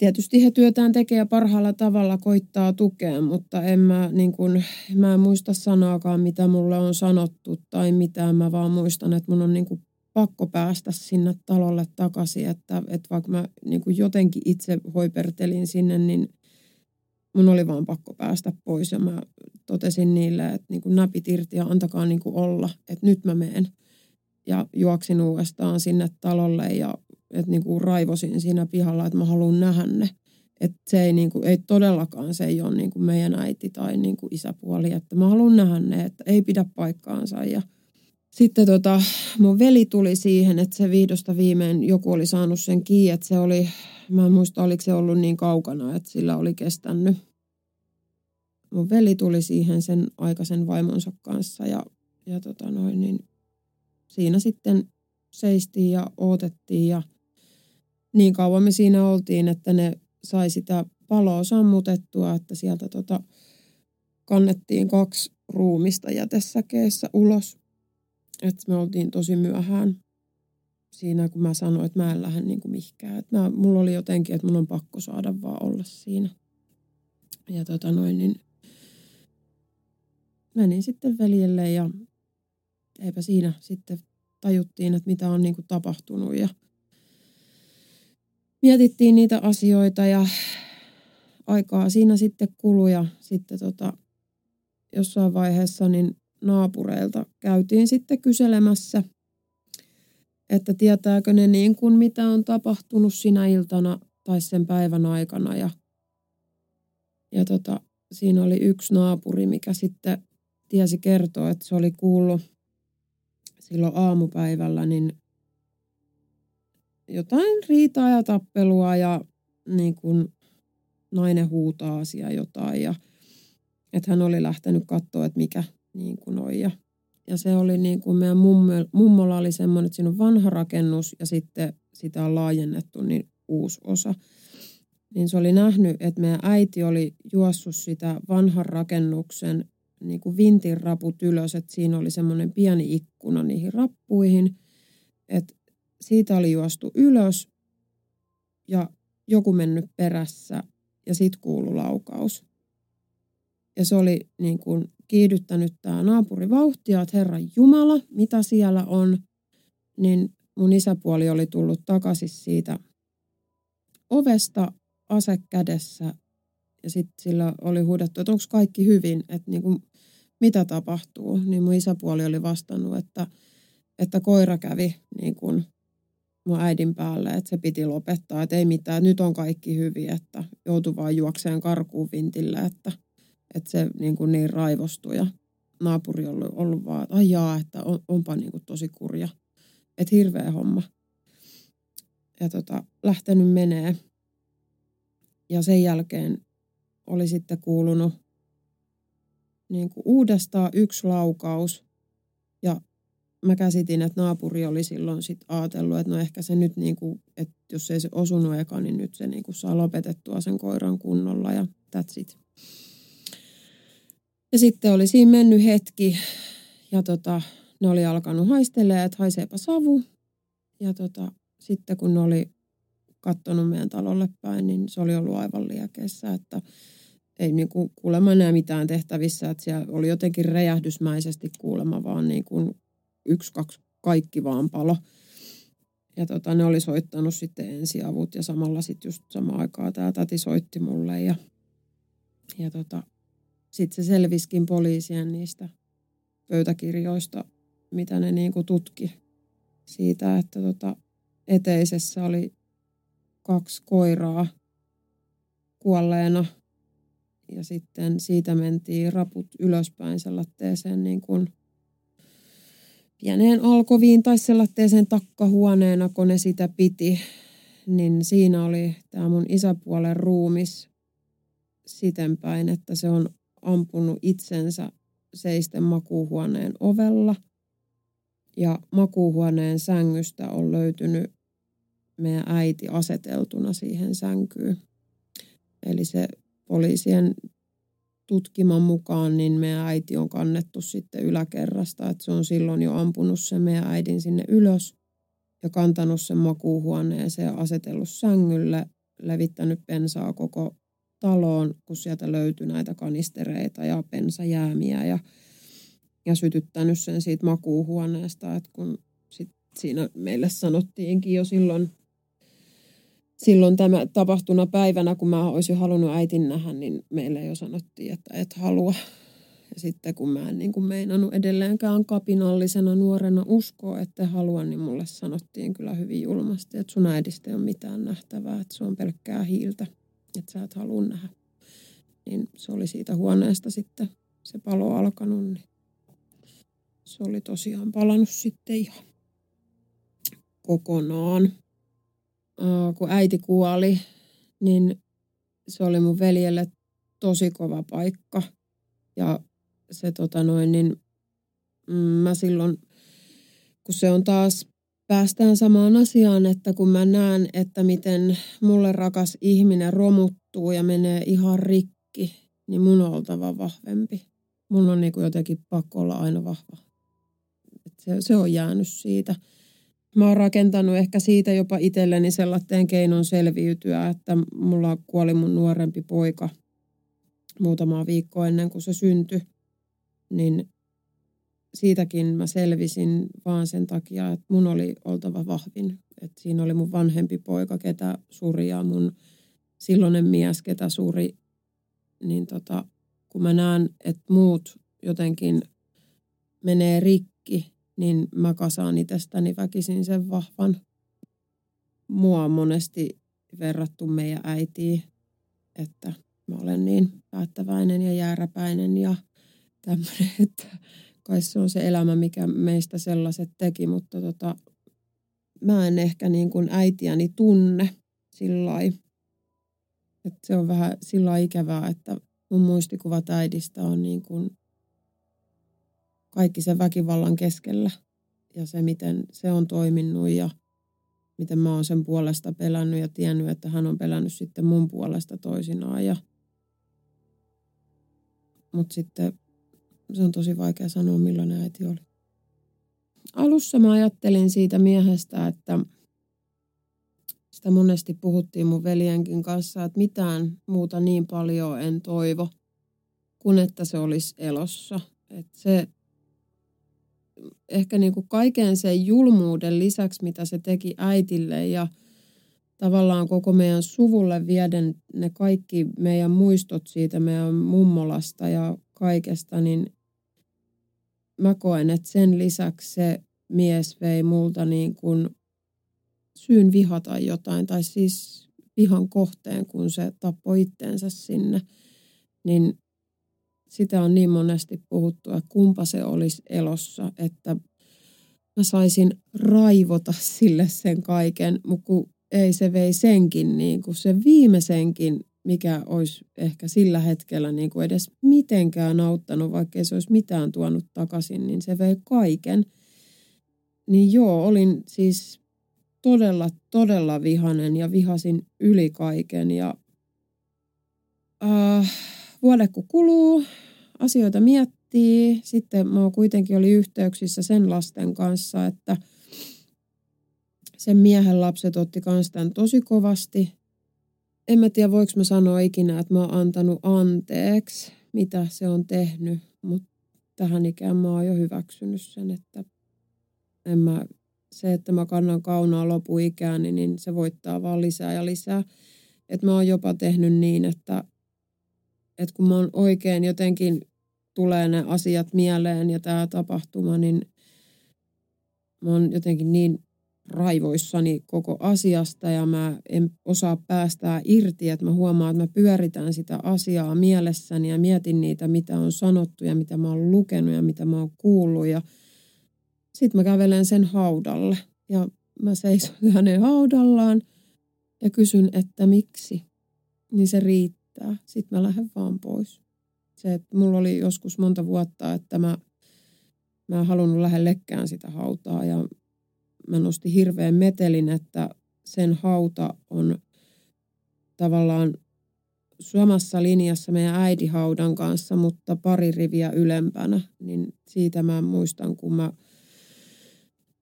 tietysti he työtään tekee ja parhaalla tavalla koittaa tukea, mutta en mä, niin kuin, mä en muista sanaakaan, mitä mulle on sanottu tai mitä. Mä vaan muistan, että mun on niin kuin pakko päästä sinne talolle takaisin, että, että vaikka mä niin kuin jotenkin itse hoipertelin sinne, niin mun oli vaan pakko päästä pois ja mä totesin niille, että niin kuin näpit irti ja antakaa niin kuin olla, että nyt mä meen. Ja juoksin uudestaan sinne talolle ja että niin kuin raivosin siinä pihalla, että mä haluan nähdä ne. Että se ei, niin kuin, ei todellakaan, se ei ole niin kuin meidän äiti tai niin kuin isäpuoli, että mä haluan nähdä ne, että ei pidä paikkaansa. Ja sitten tota, mun veli tuli siihen, että se viidosta viimein joku oli saanut sen kiinni, että se oli, mä en muista oliko se ollut niin kaukana, että sillä oli kestänyt. Mun veli tuli siihen sen aikaisen vaimonsa kanssa ja, ja tota noin, niin siinä sitten seistiin ja odotettiin ja niin kauan me siinä oltiin, että ne sai sitä paloa sammutettua, että sieltä tota, kannettiin kaksi ruumista jätesäkeessä ulos. Että me oltiin tosi myöhään siinä, kun mä sanoin, että mä en lähde niin kuin mihinkään. Että mä, mulla oli jotenkin, että mun on pakko saada vaan olla siinä. Ja tota noin, niin menin sitten veljelle ja eipä siinä sitten tajuttiin, että mitä on niin kuin tapahtunut ja mietittiin niitä asioita ja aikaa siinä sitten kului ja sitten tota, jossain vaiheessa niin naapureilta käytiin sitten kyselemässä, että tietääkö ne niin kuin mitä on tapahtunut sinä iltana tai sen päivän aikana. Ja, ja tota, siinä oli yksi naapuri, mikä sitten tiesi kertoa, että se oli kuullut silloin aamupäivällä niin jotain riitaa ja tappelua ja niin kuin nainen huutaa asia jotain ja että hän oli lähtenyt katsoa, että mikä niin kuin on. Ja, ja se oli niin kuin meidän mummo, mummolla oli semmoinen, että siinä on vanha rakennus ja sitten sitä on laajennettu niin uusi osa. Niin se oli nähnyt, että meidän äiti oli juossut sitä vanhan rakennuksen niin kuin vintin raput ylös, että siinä oli semmoinen pieni ikkuna niihin rappuihin. Että siitä oli juostu ylös ja joku mennyt perässä ja sitten kuulu laukaus. Ja se oli niin kuin kiihdyttänyt tämä naapuri vauhtia, että Herran Jumala, mitä siellä on. Niin mun isäpuoli oli tullut takaisin siitä ovesta ase kädessä ja sitten sillä oli huudettu, että onko kaikki hyvin, että niin kuin, mitä tapahtuu. Niin mun isäpuoli oli vastannut, että, että koira kävi niin kuin mun äidin päälle, että se piti lopettaa, että ei mitään, nyt on kaikki hyvin, että joutui vaan juokseen karkuun vintille, että, että se niin, kuin niin raivostui. Ja naapuri on ollut, vaan, että ai jaa, että on, onpa niin kuin tosi kurja, että hirveä homma. Ja tota, lähtenyt menee. Ja sen jälkeen oli sitten kuulunut niin kuin uudestaan yksi laukaus. Ja mä käsitin, että naapuri oli silloin sit ajatellut, että no ehkä se nyt, niin kuin, että jos ei se osunut eka, niin nyt se niin kuin saa lopetettua sen koiran kunnolla ja that's it. Ja sitten oli siinä mennyt hetki ja tota, ne oli alkanut haistelemaan, että haiseepa savu. Ja tota, sitten kun ne oli kattonut meidän talolle päin, niin se oli ollut aivan liekeissä, että ei niin kuin kuulemma enää mitään tehtävissä, että siellä oli jotenkin räjähdysmäisesti kuulemma vaan niin kuin yksi, kaksi, kaikki vaan palo. Ja tota, ne oli soittanut sitten ensiavut ja samalla sitten just samaan aikaa tämä tati soitti mulle ja, ja tota, sitten se selviskin poliisien niistä pöytäkirjoista, mitä ne niinku tutki siitä, että tota, eteisessä oli kaksi koiraa kuolleena ja sitten siitä mentiin raput ylöspäin sellaiseen niin kuin pieneen alkoviin tai sellaiseen takkahuoneena, kun ne sitä piti, niin siinä oli tämä mun isäpuolen ruumis sitenpäin, että se on ampunut itsensä seisten makuuhuoneen ovella. Ja makuuhuoneen sängystä on löytynyt meidän äiti aseteltuna siihen sänkyyn. Eli se poliisien tutkiman mukaan, niin meidän äiti on kannettu sitten yläkerrasta, että se on silloin jo ampunut sen meidän äidin sinne ylös ja kantanut sen makuuhuoneeseen ja asetellut sängylle, levittänyt pensaa koko taloon, kun sieltä löytyi näitä kanistereita ja pensajäämiä ja, ja sytyttänyt sen siitä makuuhuoneesta, että kun sit siinä meille sanottiinkin jo silloin silloin tämä tapahtuna päivänä, kun mä olisin halunnut äitin nähdä, niin meille jo sanottiin, että et halua. Ja sitten kun mä en niin kuin meinannut edelleenkään kapinallisena nuorena uskoa, että haluan, niin mulle sanottiin kyllä hyvin julmasti, että sun äidistä ei ole mitään nähtävää, että se on pelkkää hiiltä, että sä et halua nähdä. Niin se oli siitä huoneesta sitten se palo alkanut, niin se oli tosiaan palannut sitten ihan kokonaan. Kun äiti kuoli, niin se oli mun veljelle tosi kova paikka. Ja se tota noin, niin mm, mä silloin, kun se on taas, päästään samaan asiaan, että kun mä näen, että miten mulle rakas ihminen romuttuu ja menee ihan rikki, niin mun on oltava vahvempi. Mun on niin jotenkin pakko olla aina vahva. Se, se on jäänyt siitä. Mä oon rakentanut ehkä siitä jopa itselleni sellaisen keinon selviytyä, että mulla kuoli mun nuorempi poika muutama viikko ennen kuin se syntyi. Niin siitäkin mä selvisin vaan sen takia, että mun oli oltava vahvin. että siinä oli mun vanhempi poika, ketä suri ja mun silloinen mies, ketä suri. Niin tota, kun mä näen, että muut jotenkin menee rikki, niin mä kasaan itsestäni väkisin sen vahvan. Mua on monesti verrattu meidän äitiin, että mä olen niin päättäväinen ja jääräpäinen ja tämmöinen, että kai se on se elämä, mikä meistä sellaiset teki, mutta tota, mä en ehkä niin kuin äitiäni tunne sillä se on vähän sillä ikävää, että mun muistikuvat äidistä on niin kuin kaikki sen väkivallan keskellä ja se, miten se on toiminut ja miten mä oon sen puolesta pelännyt ja tiennyt, että hän on pelännyt sitten mun puolesta toisinaan. Ja... Mutta sitten se on tosi vaikea sanoa, millainen äiti oli. Alussa mä ajattelin siitä miehestä, että sitä monesti puhuttiin mun veljenkin kanssa, että mitään muuta niin paljon en toivo, kuin että se olisi elossa. Että se ehkä niin kuin kaiken sen julmuuden lisäksi, mitä se teki äitille ja tavallaan koko meidän suvulle vieden ne kaikki meidän muistot siitä meidän mummolasta ja kaikesta, niin mä koen, että sen lisäksi se mies vei multa niin kuin syyn vihata jotain, tai siis vihan kohteen, kun se tappoi itteensä sinne, niin sitä on niin monesti puhuttu, että kumpa se olisi elossa, että mä saisin raivota sille sen kaiken, mutta kun ei se vei senkin, niin kuin se viimeisenkin, mikä olisi ehkä sillä hetkellä niin kuin edes mitenkään auttanut, vaikka ei se olisi mitään tuonut takaisin, niin se vei kaiken. Niin joo, olin siis todella, todella vihanen ja vihasin yli kaiken ja äh, vuode kun kuluu, asioita miettii. Sitten mä kuitenkin oli yhteyksissä sen lasten kanssa, että sen miehen lapset otti kans tämän tosi kovasti. En mä tiedä, voiko mä sanoa ikinä, että mä oon antanut anteeksi, mitä se on tehnyt, mutta tähän ikään mä oon jo hyväksynyt sen, että en mä, se, että mä kannan kaunaa lopuikään, niin se voittaa vaan lisää ja lisää. Että mä oon jopa tehnyt niin, että että kun mä oon oikein jotenkin tulee ne asiat mieleen ja tämä tapahtuma, niin mä oon jotenkin niin raivoissani koko asiasta ja mä en osaa päästää irti, että mä huomaan, että mä pyöritän sitä asiaa mielessäni ja mietin niitä, mitä on sanottu ja mitä mä oon lukenut ja mitä mä oon kuullut ja sitten mä kävelen sen haudalle ja mä seison hänen haudallaan ja kysyn, että miksi, niin se riittää riittää. Sitten mä lähden vaan pois. Se, että mulla oli joskus monta vuotta, että mä, mä en halunnut lähellekään sitä hautaa ja mä nostin hirveän metelin, että sen hauta on tavallaan samassa linjassa meidän äidihaudan kanssa, mutta pari riviä ylempänä. Niin siitä mä muistan, kun mä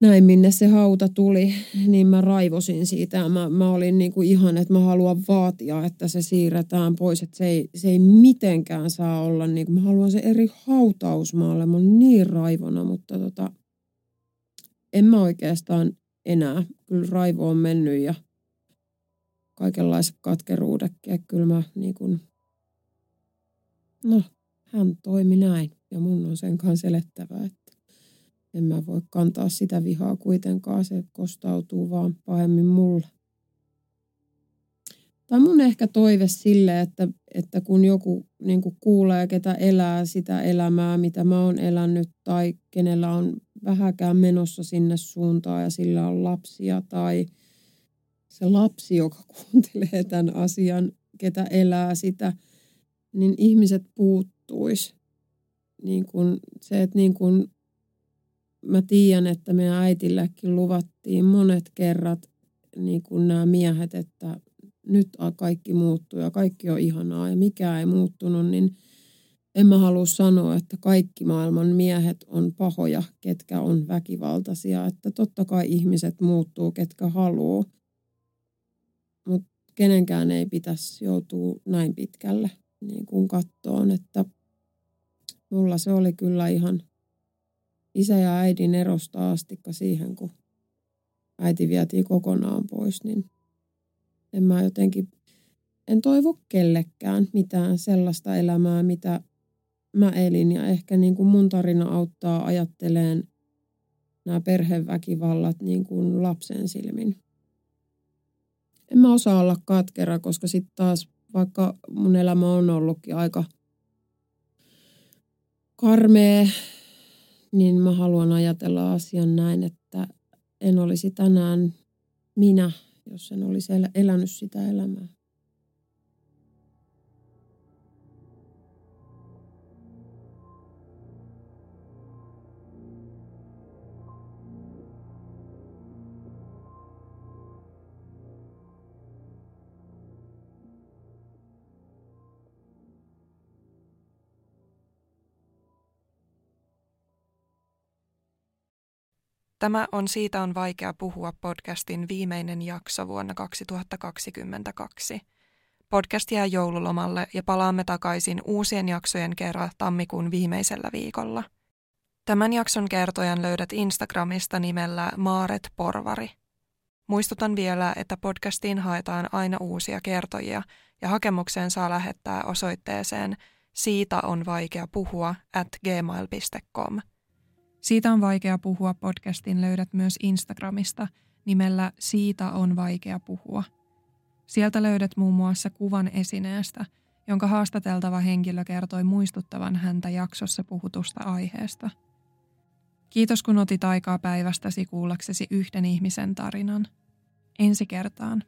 näin, minne se hauta tuli, niin mä raivosin siitä. Mä, mä olin niin kuin ihan, että mä haluan vaatia, että se siirretään pois. Että se ei, se ei mitenkään saa olla, niin kuin, mä haluan se eri hautausmaalle. Mä olen niin raivona, mutta tota, en mä oikeastaan enää. Kyllä raivo on mennyt ja kaikenlaiset katkeruudetkin. Kyllä mä niin kuin, no, hän toimi näin. Ja mun on sen kanssa elettävä, että en mä voi kantaa sitä vihaa kuitenkaan. Se kostautuu vaan pahemmin mulle. Tai mun ehkä toive sille, että, että kun joku niin kuulee, ketä elää sitä elämää, mitä mä oon elänyt, tai kenellä on vähäkään menossa sinne suuntaan ja sillä on lapsia, tai se lapsi, joka kuuntelee tämän asian, ketä elää sitä, niin ihmiset puuttuis. Niin kun, se, että niin kun mä tiedän, että meidän äitillekin luvattiin monet kerrat niin kuin nämä miehet, että nyt kaikki muuttuu ja kaikki on ihanaa ja mikään ei muuttunut, niin en mä halua sanoa, että kaikki maailman miehet on pahoja, ketkä on väkivaltaisia. Että totta kai ihmiset muuttuu, ketkä haluaa. Mutta kenenkään ei pitäisi joutua näin pitkälle niin kuin kattoon, että mulla se oli kyllä ihan isä ja äidin erosta astikka siihen, kun äiti vietiin kokonaan pois, niin en mä jotenkin, en toivo kellekään mitään sellaista elämää, mitä mä elin. Ja ehkä niin kuin mun tarina auttaa ajatteleen nämä perheväkivallat niin kuin lapsen silmin. En mä osaa olla katkera, koska sitten taas vaikka mun elämä on ollutkin aika karmea, niin mä haluan ajatella asian näin, että en olisi tänään minä, jos en olisi elänyt sitä elämää. Tämä on Siitä on vaikea puhua podcastin viimeinen jakso vuonna 2022. Podcast jää joululomalle ja palaamme takaisin uusien jaksojen kerran tammikuun viimeisellä viikolla. Tämän jakson kertojan löydät Instagramista nimellä Maaret Porvari. Muistutan vielä, että podcastiin haetaan aina uusia kertojia ja hakemukseen saa lähettää osoitteeseen siitä on vaikea puhua at gmail.com. Siitä on vaikea puhua podcastin löydät myös Instagramista nimellä Siitä on vaikea puhua. Sieltä löydät muun muassa kuvan esineestä, jonka haastateltava henkilö kertoi muistuttavan häntä jaksossa puhutusta aiheesta. Kiitos kun otit aikaa päivästäsi kuullaksesi yhden ihmisen tarinan. Ensi kertaan.